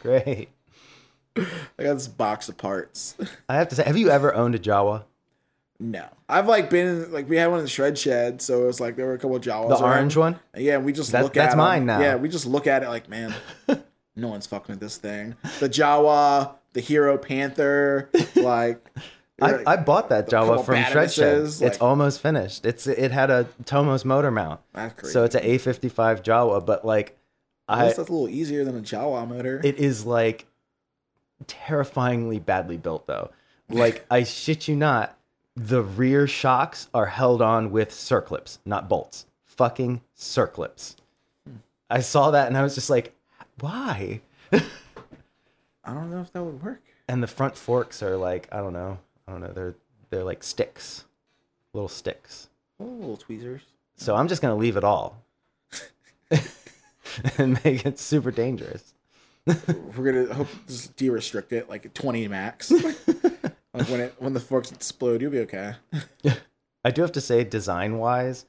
Great. I got this box of parts. I have to say, have you ever owned a Jawa? No, I've like been in, like we had one in the shred shed, so it was like there were a couple of Jawas. The around. orange one? Yeah, we just That- look at that's 'em. mine now. Yeah, we just look at it like, man, <laughs> no one's fucking with this thing. The Jawa, the Hero Panther, <laughs> like. I, I bought that Jawa from Shred Shed. Badanesses, it's almost finished. It's it had a Tomos motor mount, so it's an A55 Jawa. But like, I I guess that's a little easier than a Jawa motor. it is like terrifyingly badly built though. Like <laughs> I shit you not, the rear shocks are held on with circlips, not bolts. Fucking circlips. Hmm. I saw that and I was just like, why? I don't know if that would work. And the front forks are like, I don't know. I don't know. They're they're like sticks. Little sticks. Oh, little tweezers. So I'm just gonna leave it all. <laughs> and make it super dangerous. We're gonna hope just de-restrict it like 20 max. <laughs> like when it when the forks explode, you'll be okay. I do have to say, design wise,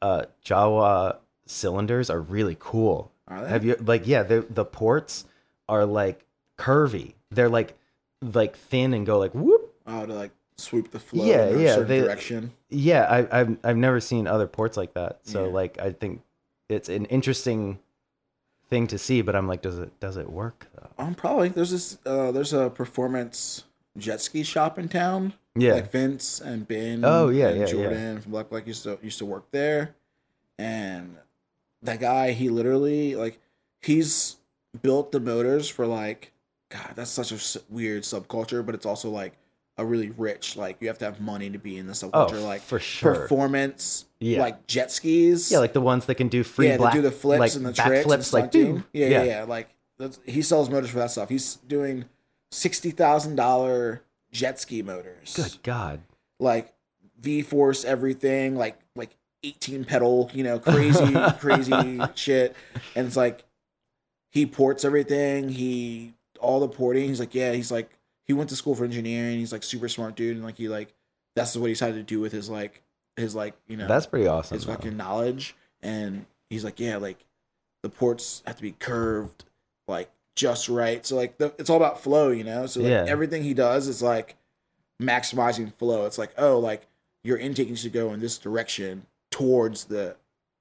uh, Jawa cylinders are really cool. Are they? Have you like yeah, the the ports are like curvy. They're like like thin and go like whoop. Oh, to like swoop the flow Yeah, in a yeah, certain they- direction. Yeah, I, I've I've never seen other ports like that. So Yeah. like I think it's an interesting thing to see. But I'm like, does it does it work though? Um, probably there's this uh, there's a performance jet ski shop in town. Yeah. like Vince and Ben. Oh, yeah, and yeah, yeah. Jordan from Black Black used to used to work there, and that guy he literally like he's built the motors for like God. That's such a weird subculture, but it's also like a really rich like you have to have money to be in the oh, subculture. Oh, like for sure. performance, Yeah. like jet skis. Yeah, like the ones that can do free yeah, black, do the flips like and the tricks, flips, like boom. yeah, yeah, yeah, Like that's, he sells motors for that stuff. He's doing sixty thousand dollar jet ski motors. Good God. Like V force everything, like like eighteen pedal, you know, crazy <laughs> crazy shit. And it's like he ports everything. He all the porting. He's like, yeah. He's like he went to school for engineering. He's like super smart dude, and like he like that's what he decided to do with his like his like you know That's pretty awesome. his though. fucking knowledge and he's like yeah like the ports have to be curved like just right so like the, it's all about flow you know so like Yeah. everything he does is like maximizing flow it's like oh like your intake needs to go in this direction towards the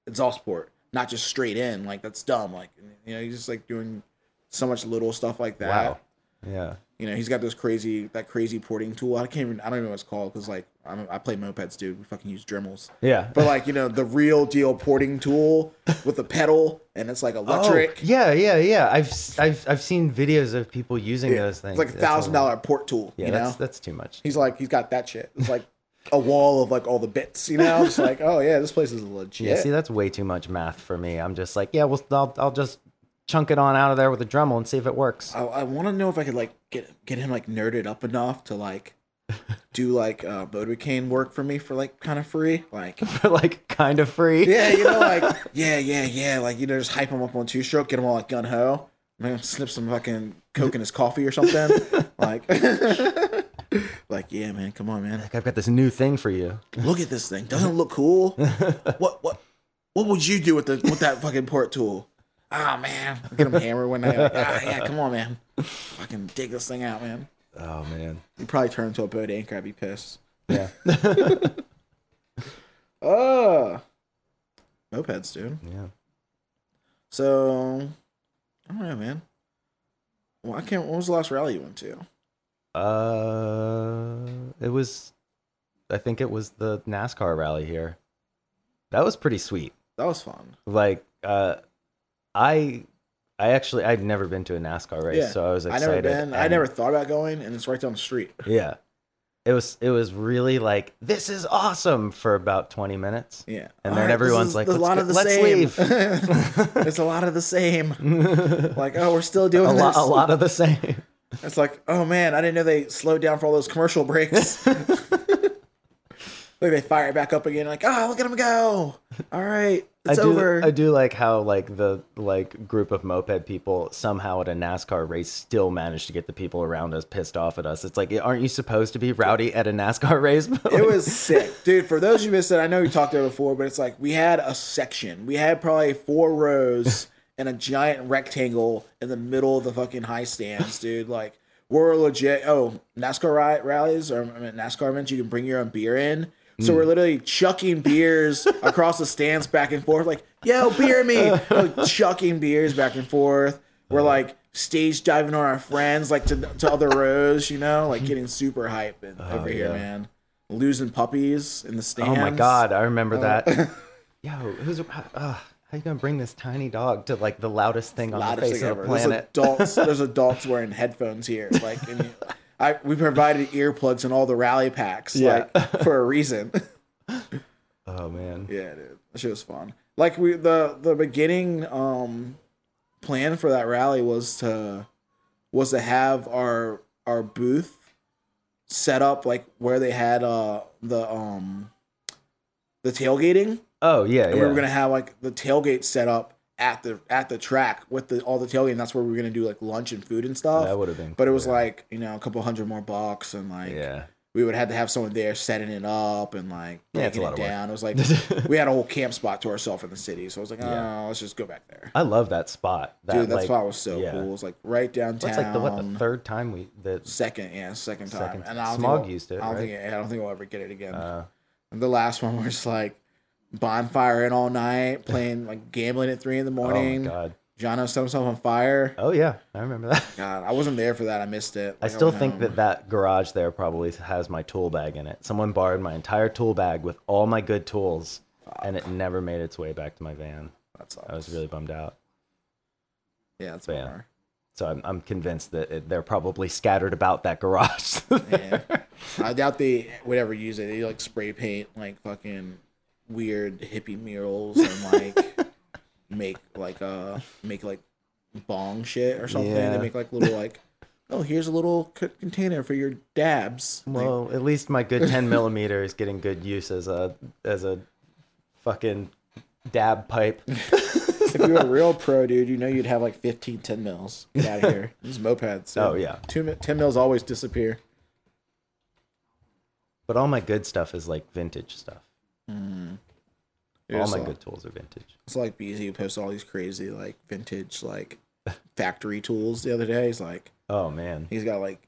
exhaust port not just straight in like that's dumb like you know he's just like doing so much little stuff like that Wow. Yeah. you know, he's got those crazy that crazy porting tool. I can't even I don't even know what it's called because like I'm, I play mopeds, dude. We fucking use Dremels. Yeah. But like you know, the real deal porting tool with the pedal and it's like electric. Oh, yeah, yeah, yeah. I've I've I've seen videos of people using Yeah, those things. It's like a thousand dollar port tool. Yeah, you that's know, that's too much. he's like he's got that shit. It's like a wall of like all the bits. You know, it's like oh yeah, this place is legit. Yeah, see, that's way too much math for me. I'm just like, yeah, well, I'll I'll just chunk it on out of there with a Dremel and see if it works. I, I want to know if I could like get get him like nerded up enough to like <laughs> do like uh, Motobecane work for me for like kind of free, like. <laughs> For like kind of free. Yeah, you know, like <laughs> yeah, yeah, yeah, like you know, just hype him up on two stroke, get him all like gun ho, man, snip some fucking coke in his coffee or something, like, <laughs> like yeah, man, come on, man, Like, I've got this new thing for you. look at this thing, doesn't it look cool? <laughs> what what what would you do with the with that fucking port tool? Ah man, get him hammered one night. Like, ah yeah, come on, man, fucking dig this thing out, man. Oh man. He'd probably turn into a boat anchor. I'd be pissed. Yeah. Uh <laughs> mopeds, dude. yeah. So I don't know, man. Well, I can't. When was the last rally you went to? Uh, it was, I think it was the NASCAR rally here. That was pretty sweet. That was fun. Like, uh, I, I actually I'd never been to a NASCAR race, Yeah, so I was excited. I never been. I never thought about going, and it's right down the street. Yeah, it was it was really like this is awesome for about twenty minutes. Yeah, And All then right, everyone's is like, a "Let's lot go- of the let's same. leave." <laughs> it's a lot of the same. <laughs> like, oh, we're still doing a this. lot, a lot of the same. It's like, oh man, I didn't know they slowed down for all those commercial breaks. <laughs> like they fire it back up again. Like, oh, look at them go! All right, it's I do, over. I do like how like the like group of moped people somehow at a NASCAR race still managed to get the people around us pissed off at us. It's like, aren't you supposed to be rowdy at a NASCAR race? It was <laughs> sick, dude. For those of you who missed it, I know we talked there before, but it's like we had a section. We had probably four rows and a giant rectangle in the middle of the fucking high stands, dude. Like we're legit. Oh, NASCAR rallies or I mean, NASCAR events, you can bring your own beer in. So we're hmm. literally chucking beers <laughs> across the stands back and forth, like yo, beer me, Like, chucking beers back and forth. We're uh-huh. like stage diving on our friends, like to to other rows, you know, like getting super hype and oh, over here, man. Losing puppies in the stands. oh my god, I remember Oh. that. <laughs> Yo, who's uh, how you gonna bring this tiny dog to like the loudest thing on the face thing of ever. the There's planet? adults. There's <laughs> adults wearing headphones here. Like, and you- I we provided earplugs in all the rally packs, Yeah. like for a reason. <laughs> oh man. yeah, dude, that shit was fun. Like we the the beginning um plan for that rally was to was to have our our booth set up like where they had uh the um the tailgating Oh yeah, and yeah. we were gonna have like the tailgate set up at the at the track with the all the tailgate and that's where we were gonna do like lunch and food and stuff that would have been. but it was cool. like you know a couple hundred more bucks and like yeah. we would have had to have someone there setting it up and like Yeah, it's a breaking lot it down. It was like <laughs> we had a whole camp spot to ourselves in the city, so I was like, oh, Yeah. let's just go back there. I love that spot. That, Dude, that like, spot was so yeah. cool. It was like right downtown. That's like the what the third time we the second, yeah, second time. Second and I don't Smog think used it, I don't right? think I don't think I'll ever get it again. uh, the last one was like bonfire in all night, playing like gambling at three in the morning. oh my morning, god. Jono set himself on fire. Oh yeah, I remember that. God, I wasn't there for that. I missed it. I still went think home. that that garage there probably has my tool bag in it. Someone borrowed my entire tool bag with all my good tools, and it never made its way back to my van. that sucks. I was really bummed out. yeah, that's But yeah. So I'm, I'm convinced that it, they're probably scattered about that garage. <laughs> Yeah. I doubt they would ever use it. They like spray paint like fucking weird hippie murals and like <laughs> make like uh make like bong shit or something. Yeah. They make like little like oh here's a little c- container for your dabs. Like, well, at least my good 10 millimeter is getting good use as a as a fucking dab pipe. <laughs> if you're a real pro dude, you know you'd have like 15 10 mils. Get out of here. <laughs> These mopeds. Oh, yeah. Two, 10 mils always disappear. But all my good stuff is like vintage stuff. Dude, all my like- good tools are vintage. It's like BZ who posted all these crazy like vintage like <laughs> factory tools the other day. He's like Oh man. he's got like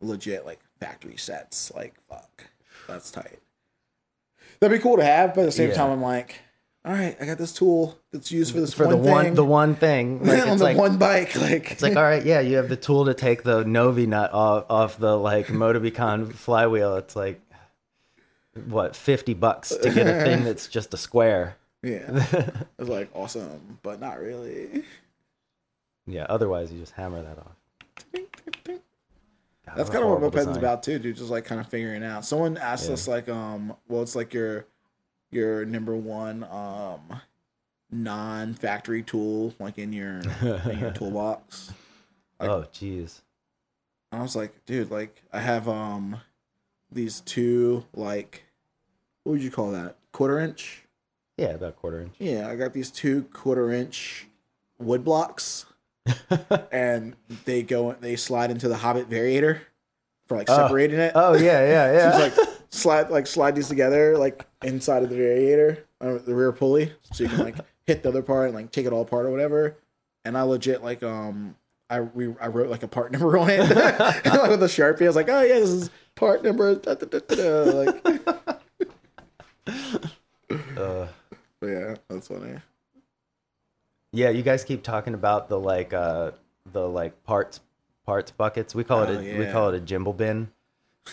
legit like factory sets. Like fuck, that's tight. That'd be cool to have, but at the same Yeah. time, I'm like, all right, I got this tool that's used for this For one the one thing. the one thing. <laughs> Like, on it's the like one bike. Like It's like, all right, yeah, you have the tool to take the Novi nut off, off the like <laughs> Motobecane flywheel. It's like what, fifty bucks to get a thing that's <laughs> just a square. yeah, <laughs> it's like awesome, but not really. Yeah, otherwise you just hammer that off. God, That's kind of what mopeds about too, dude. Just like kind of figuring out. Someone asked Yeah. us like, um, well, it's like your your number one um non-factory tool, like in your in your <laughs> toolbox. like- oh, jeez. I was like, dude, like I have um these two like what would you call that? Quarter inch? Yeah, about quarter inch. Yeah, I got these two quarter inch wood blocks, <laughs> and they go they slide into the Hobbit variator for like Oh. separating it. Oh yeah, yeah, <laughs> yeah. Just like slide like slide these together like inside of the variator, uh, the rear pulley, so you can like hit the other part and like take it all apart or whatever. And I legit like um I we I wrote like a part <laughs> number on it like <laughs> with a sharpie. I was like, oh yeah, this is part number. Da, da, da. Like, <laughs> Uh, yeah, that's funny. yeah, you guys keep talking about the like uh the like parts parts buckets. We call Oh, it a, we call it a jimble bin.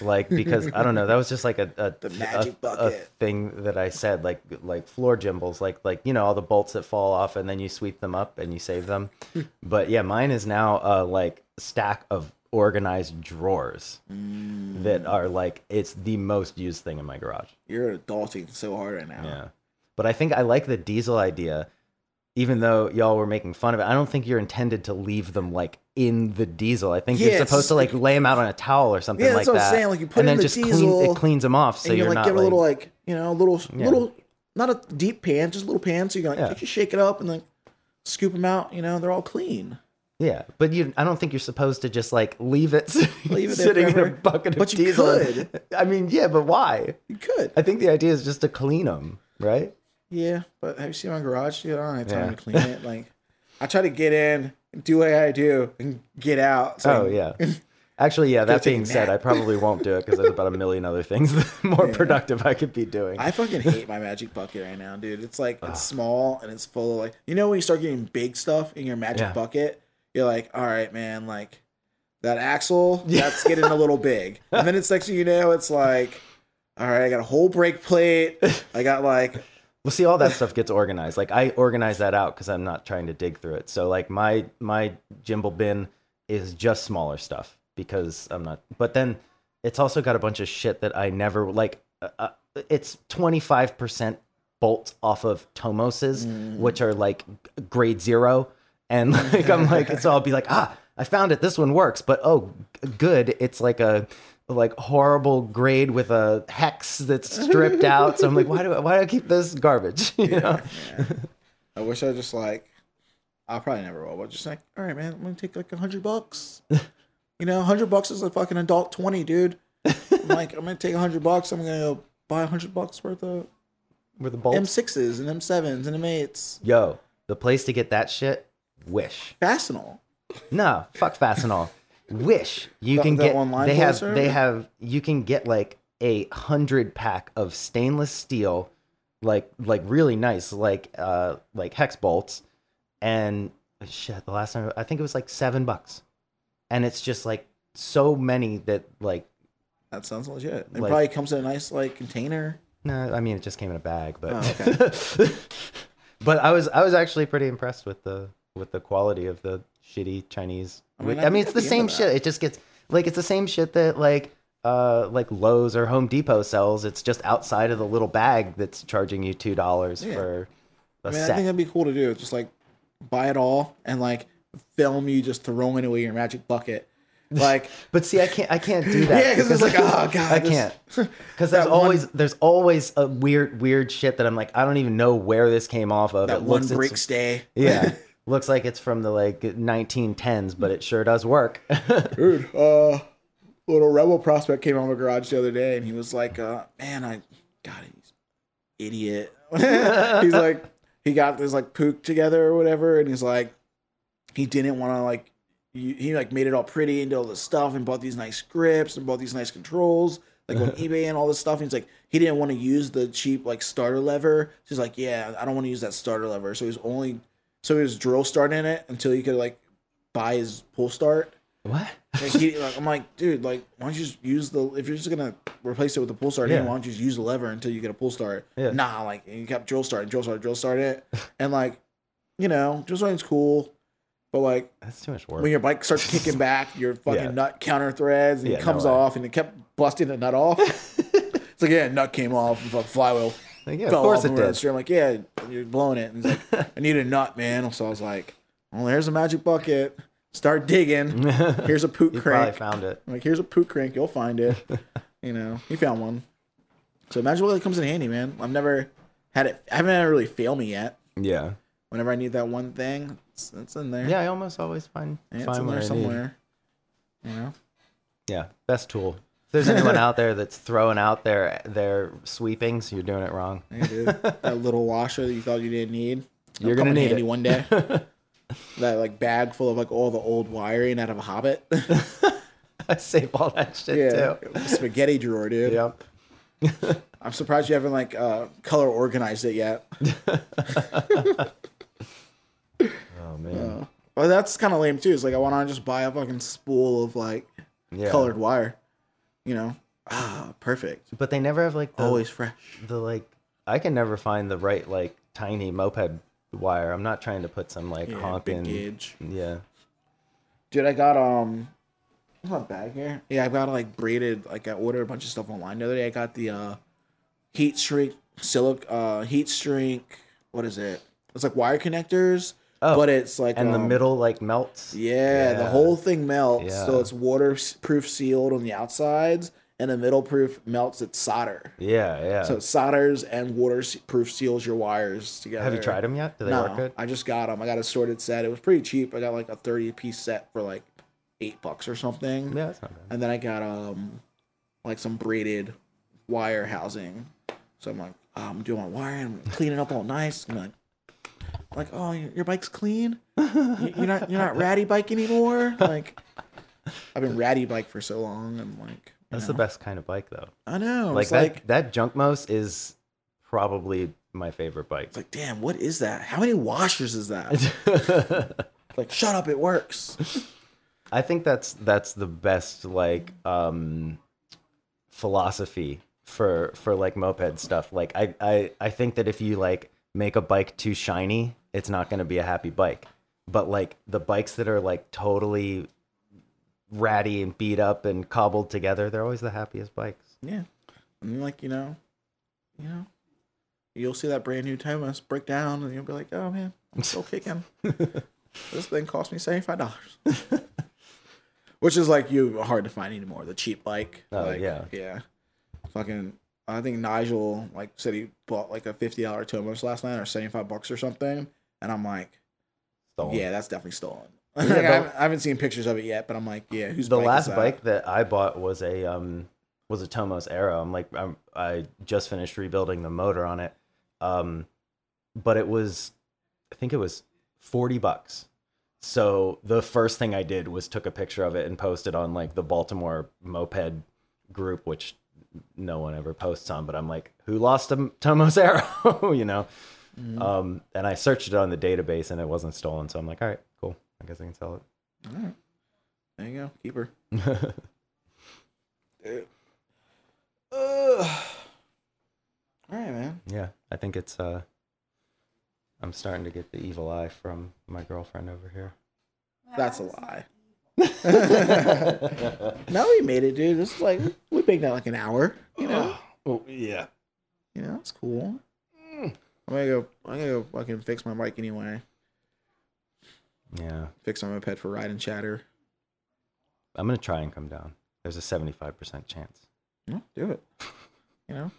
Like because I don't know, that was just like a a, <laughs> The magic a bucket. thing that I said like like floor gimbals, like like you know all the bolts that fall off and then you sweep them up and you save them. <laughs> but yeah, mine is now a like stack of organized drawers Mm. that are like it's the most used thing in my garage. You're adulting so hard right now. Yeah. But I think I like the diesel idea, even though y'all were making fun of it. I don't think you're intended to leave them like in the diesel. I think Yeah, you're supposed to like- like lay them out on a towel or something Yeah, like that's what I'm that. saying, like, you put and in then the just clean diesel, it cleans them off, so and you you're like not give a little like you know a little Yeah. little not a deep pan, just a little pan, so you can like Yeah. just shake it up and like scoop them out. You know, they're all clean. yeah. But you, I don't think you're supposed to just like leave it, <laughs> Leave it sitting in a bucket of But you diesel. could. I mean, yeah, but why? You could. I think the idea is just to clean them, right? Yeah, but have you seen my garage? Dude, I don't have time Yeah. to clean it. Like, I try to get in, do what I do, and get out. So Oh yeah. <laughs> Actually, yeah. That being said. I probably won't do it because there's about a million other things <laughs> more productive I could be doing. I fucking hate <laughs> my magic bucket right now, dude. It's like it's small and it's full of like you know when you start getting big stuff in your magic Yeah. bucket, you're like, all right, man, like that axle, that's getting a little big. And then it's next thing you know, it's like, all right, I got a whole brake plate. I got like Well, see, all that stuff gets organized. Like I organize that out because I'm not trying to dig through it. So like my my gimbal bin is just smaller stuff because I'm not. But then it's also got a bunch of shit that I never like. Uh, uh, it's 25 percent bolts off of Tomoses, which are like grade zero, and like I'm like, so I'll be like, ah, I found it. This one works, but oh, good. It's like a like horrible grade with a hex that's stripped out. So I'm like, why do I, why do I keep this garbage? <laughs> You know? I wish I just like I'll probably never will, but just like, all right, man, I'm gonna take like a hundred bucks. <laughs> you know, a hundred bucks is a fucking adult twenty, dude. I'm <laughs> like, I'm gonna take a hundred bucks. I'm gonna go buy a hundred bucks worth of With the bolts. M sixes and M sevens and M eights. Yo, the place to get that shit. Wish. Fastenal. No, fuck Fastenal. Wish you The- can the get. online they have. or They have. You can get like a hundred pack of stainless steel, like like really nice, like uh like hex bolts, and shit. The last time I think it was like seven bucks, and it's just like so many that like That sounds legit. It Like- probably comes in a nice like container. no, I mean it just came in a bag, but Oh, <laughs> but I was I was actually pretty impressed with the with the quality of the shitty Chinese. I mean, mean, I think it's the same shit. It just gets like it's the same shit that like uh like Lowe's or Home Depot sells. It's just outside of the little bag that's charging you two dollars Yeah. for a I mean, I think that'd be cool to do. Just like buy it all and like film you just throwing away your magic bucket. <laughs> Like But see, I can't. I can't do that. <laughs> yeah, because it's like, oh, God, I this- can't. <laughs> Because there's that one- always there's always a weird weird shit that I'm like I don't even know where this came off of. that it one looks brick stay. yeah, looks like it's from the like 1910s, but it sure does work. <laughs> Dude, uh, little rebel prospect came of my garage the other day, and he was like, uh, "Man, I got he's idiot." <laughs> he's like, he got this like Puch together or whatever, and he's like, he didn't want to like, he, he like made it all pretty and did all this stuff, and bought these nice grips and bought these nice controls, like on <laughs> eBay and all this stuff. And he's like, he didn't want to use the cheap like starter lever. So he's like, yeah, I don't want to use that starter lever. So he's only, so he was drill starting it until he could like buy his pull start. what? Like, he, like, I'm like, dude, like, why don't you just use the if you're just gonna replace it with a pull start, Yeah. why don't you just use the lever until you get a pull start? Yeah. Nah, like and you kept drill start, drill start, drill start it, and like, you know, drill starting's cool, but like That's too much work. when your bike starts kicking back, your <laughs> fucking Yeah. nut counter threads and Yeah, it comes way. off, and it kept busting the nut off. <laughs> it's like, yeah, nut came off, and fucking flywheel Like, yeah, of course it and we're on the did. I'm like, yeah, you're blowing it. And he's like, I need a nut, man. So I was like, well, there's a magic bucket. Start digging. <laughs> Here's a poot You probably found it. I'm like, here's a poot crank. You'll find it. <laughs> you know, he found one. So magic bucket comes in handy, man. I've never had it. I haven't had it really fail me yet. Yeah. Whenever I need that one thing, it's, it's in there. Yeah, I almost always find Yeah, it's in there somewhere. You know, Yeah, best tool. If there's anyone <laughs> out there that's throwing out their their sweepings, you're doing it wrong. Hey, dude, that little washer that you thought you didn't need. <laughs> You're gonna need handy it. one day. <laughs> that like bag full of like all the old wiring out of a Hobbit. I save all that shit yeah, too. spaghetti drawer, dude. Yep. I'm surprised you haven't like uh, color organized it yet. Oh man. But that's kind of lame too. It's like I want to just buy a fucking spool of like yeah. colored wire. You know, ah, perfect. But they never have like the Always fresh. the like. I can never find the right like tiny moped wire. I'm not trying to put some like Yeah, honking. gauge. Yeah. Dude, I got um, my bag here? Yeah, I got like braided. Like I ordered a bunch of stuff online the other day. I got the uh, heat shrink silic uh heat shrink. What is it? It's like wire connectors, Oh, but it's like and the um, middle like melts. Yeah, the whole thing melts. So it's waterproof sealed on the outsides, and the middle proof melts. It's solder. Yeah, yeah. So it solders and waterproof seals your wires together. have you tried them yet? Do they no, work good? I just got them. I got a sorted set. It was pretty cheap. I got like a thirty piece set for like eight bucks or something. Yeah, that's not bad. And then I got um like some braided wire housing. So I'm like, oh, I'm doing my wiring, I'm cleaning up all nice. I'm like, like, oh, your, your bike's clean. You- You're not you're not <laughs> ratty bike anymore. Like, I've been ratty bike for so long. I'm like, you That's know, the best kind of bike though. I know. like it's that like that junk most is probably my favorite bike. it's like, damn, what is that? How many washers is that? <laughs> like, shut up, it works. I think that's that's the best like um philosophy for for like moped stuff. Like I I I think that if you like make a bike too shiny, it's not going to be a happy bike. But like the bikes that are like totally ratty and beat up and cobbled together, they're always the happiest bikes. Yeah. And like, you know, you know, you'll see that brand new Tomos break down and you'll be like, oh man, I'm still <laughs> kicking. <laughs> this thing cost me $75. <laughs> Which is like you hard to find anymore. The cheap bike. Oh, like, yeah. Yeah. Fucking I think Nigel like said he bought like a fifty dollar Tomos last night or seventy five bucks or something. And I'm like, Stolen. yeah, that's definitely stolen. <laughs> Yeah, Like, I, the- haven't, I haven't seen pictures of it yet, but I'm like, yeah, who's the last bike that I bought was a um was a Tomos Arrow. I'm like I'm, I just finished rebuilding the motor on it, um, but it was I think it was forty bucks. So the first thing I did was took a picture of it and posted on like the Baltimore moped group, which no one ever posts on. But I'm like, who lost a Tomos Arrow? <laughs> you know, Mm-hmm. Um, and I searched it on the database and it wasn't stolen. So I'm like, all right, cool. I guess I can sell it. All right. There you go. Keep her. <laughs> it. All right, man. yeah, I think it's. uh I'm starting to get the evil eye from my girlfriend over here. That's a lie. <laughs> no, we made it, dude. This is like we baked that like an hour. You know, Oh yeah. you know, it's cool. I'm gonna go. I'm gonna go fucking fix my mic anyway. Yeah. Fix my moped for ride and chatter. I'm gonna try and come down. There's a 75% chance. No, do it. You know,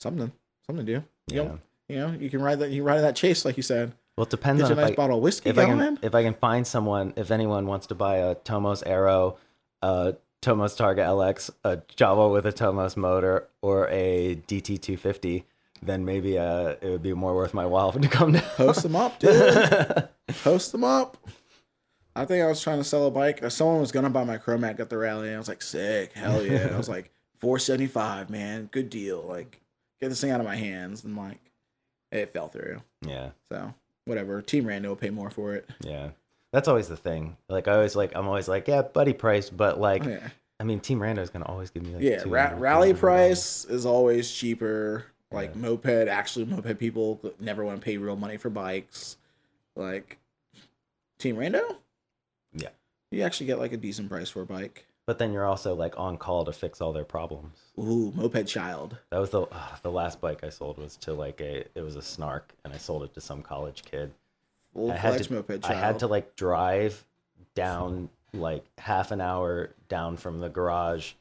something, something to do. You Yeah. know, you know, you can ride that. You can ride that chase, like you said. Well, it depends Get on a if nice I, bottle of whiskey if I can if I can find someone if anyone wants to buy a Tomos Arrow, a Tomos Targa LX, a Jawa with a Tomos motor, or a DT250, then maybe uh it would be more worth my while to come down. Post them up, dude. <laughs> Post them up. I think I was trying to sell a bike. Uh, Someone was gonna buy my Chromac at the rally. And I was like, sick, hell yeah. I was like, <laughs> four seventy five, man, good deal. Like, get this thing out of my hands, and like, it fell through. yeah, So whatever. Team Rando will pay more for it. yeah. That's always the thing. Like I always like I'm always like yeah, buddy price, but like Yeah, I mean Team Rando is gonna always give me like yeah. Ra- rally price is always cheaper. Like Yeah. moped, actually, moped people never want to pay real money for bikes. Like Team Rando, Yeah. you actually get like a decent price for a bike. But then you're also like on call to fix all their problems. Ooh, moped child. That was the uh, the last bike I sold was to like a it was a snark and I sold it to some college kid. Full I had to moped I had to like drive down like half an hour down from the garage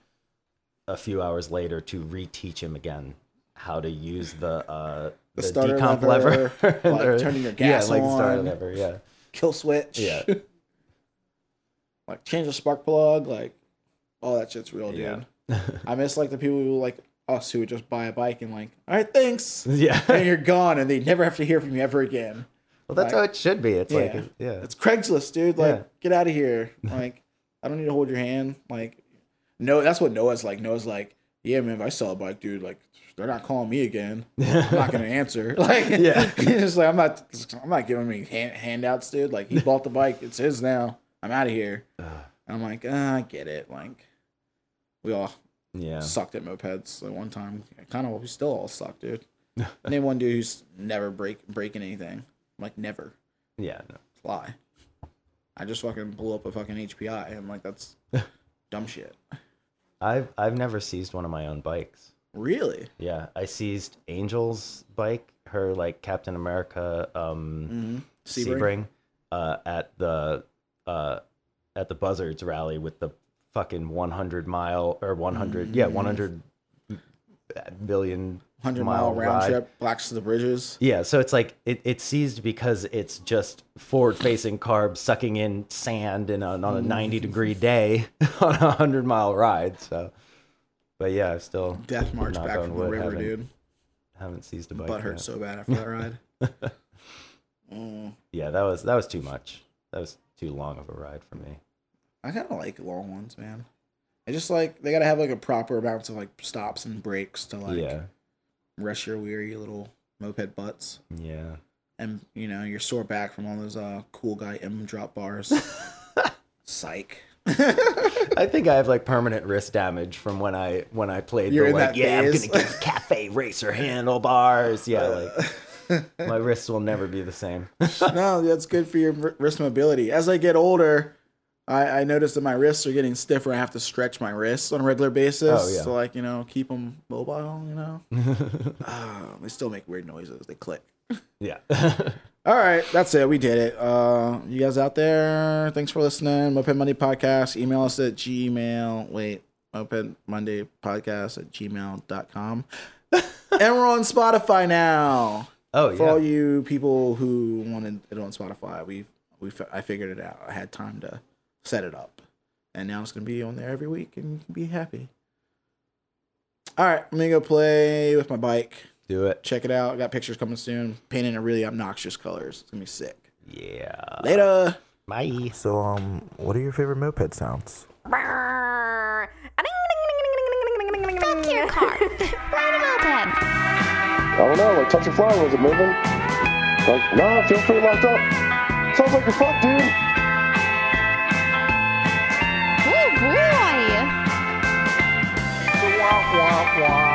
a few hours later to reteach him again how to use the uh The the, decomp lever, lever, like Or- <laughs> turning your <laughs> yeah gas like the starter on. lever yeah kill switch. Yeah. <laughs> like change the spark plug. Like all that shit's real, dude. Yeah. I miss like the people who like us who would just buy a bike and like, all right, thanks, yeah and you're gone, and they never have to hear from you ever again. well that's like- how it should be it's like Yeah. yeah It's Craigslist, dude. Like, Yeah. get out of here. Like, I don't need to hold your hand. Like, no, that's what Noah's like. Noah's like, yeah, man, if I sell a bike, dude, like, they're not calling me again. <laughs> I'm not gonna answer. <laughs> Like, Yeah. <laughs> he's just like, I'm not, I'm not giving me hand, handouts, dude. Like, he bought the bike, it's his now. I'm out of here. Ugh. I'm like, ah, I get it. Like, we all yeah sucked at mopeds at one time. Kind of, we still all suck, dude. Name one dude who's never break breaking anything. Like, never yeah no. lie. I just fucking blew up a fucking HPI. I'm like, that's dumb shit. I've I've never seized one of my own bikes Really? Yeah, I seized Angel's bike, her like Captain America um Mm-hmm. Sebring, uh, at the uh at the Buzzards rally with the fucking 100 mile or 100 yeah 100 billion Hundred mile, round ride. trip, blacks to the bridges. Yeah, so it's like it, it's seized because it's just forward facing carbs sucking in sand in a, on a 90 degree day <laughs> on a 100 mile ride. So, but yeah, I still Death march back from the river, haven't- dude. haven't seized a bike. Butt hurt so bad after that ride. <laughs> Mm. Yeah, that was that was too much. That was too long of a ride for me. I kind of like long ones, man. I just like they gotta have like a proper amount of like stops and breaks to like yeah, rest your weary little moped butts, yeah. and you know you're sore back from all those uh cool guy M drop bars. <laughs> Psych. <laughs> I think I have like permanent wrist damage from when I when I played You're the in like that yeah phase. I'm gonna get <laughs> cafe racer handlebars. Yeah, like my wrists will never be the same. <laughs> no, that's good for your wrist mobility. As I get older, I, I notice that my wrists are getting stiffer. I have to stretch my wrists on a regular basis. Oh, yeah. So, like, you know, keep them mobile, you know? uh, they still make weird noises. They click. yeah. All right, that's it. We did it. Uh, you guys out there, thanks for listening. Moped Monday Podcast. Email us at gmail. Wait, Moped Monday Podcast at gmail.com. <laughs> and we're on Spotify now. oh yeah. For all you people who wanted it on Spotify, we we I figured it out. I had time to set it up, and now it's gonna be on there every week, and you can be happy. All right, I'm gonna go play with my bike. Do it. Check it out. I got pictures coming soon. Painting in really obnoxious colors. It's gonna be sick. Yeah. Later. Bye. So, um, what are your favorite moped sounds? Fuck your car. Ride a moped. I don't know, like touch and fly, was it moving? Like, nah, I feel pretty locked up. Sounds like you're fucked, dude. Oh boy. Wah, wah, wah.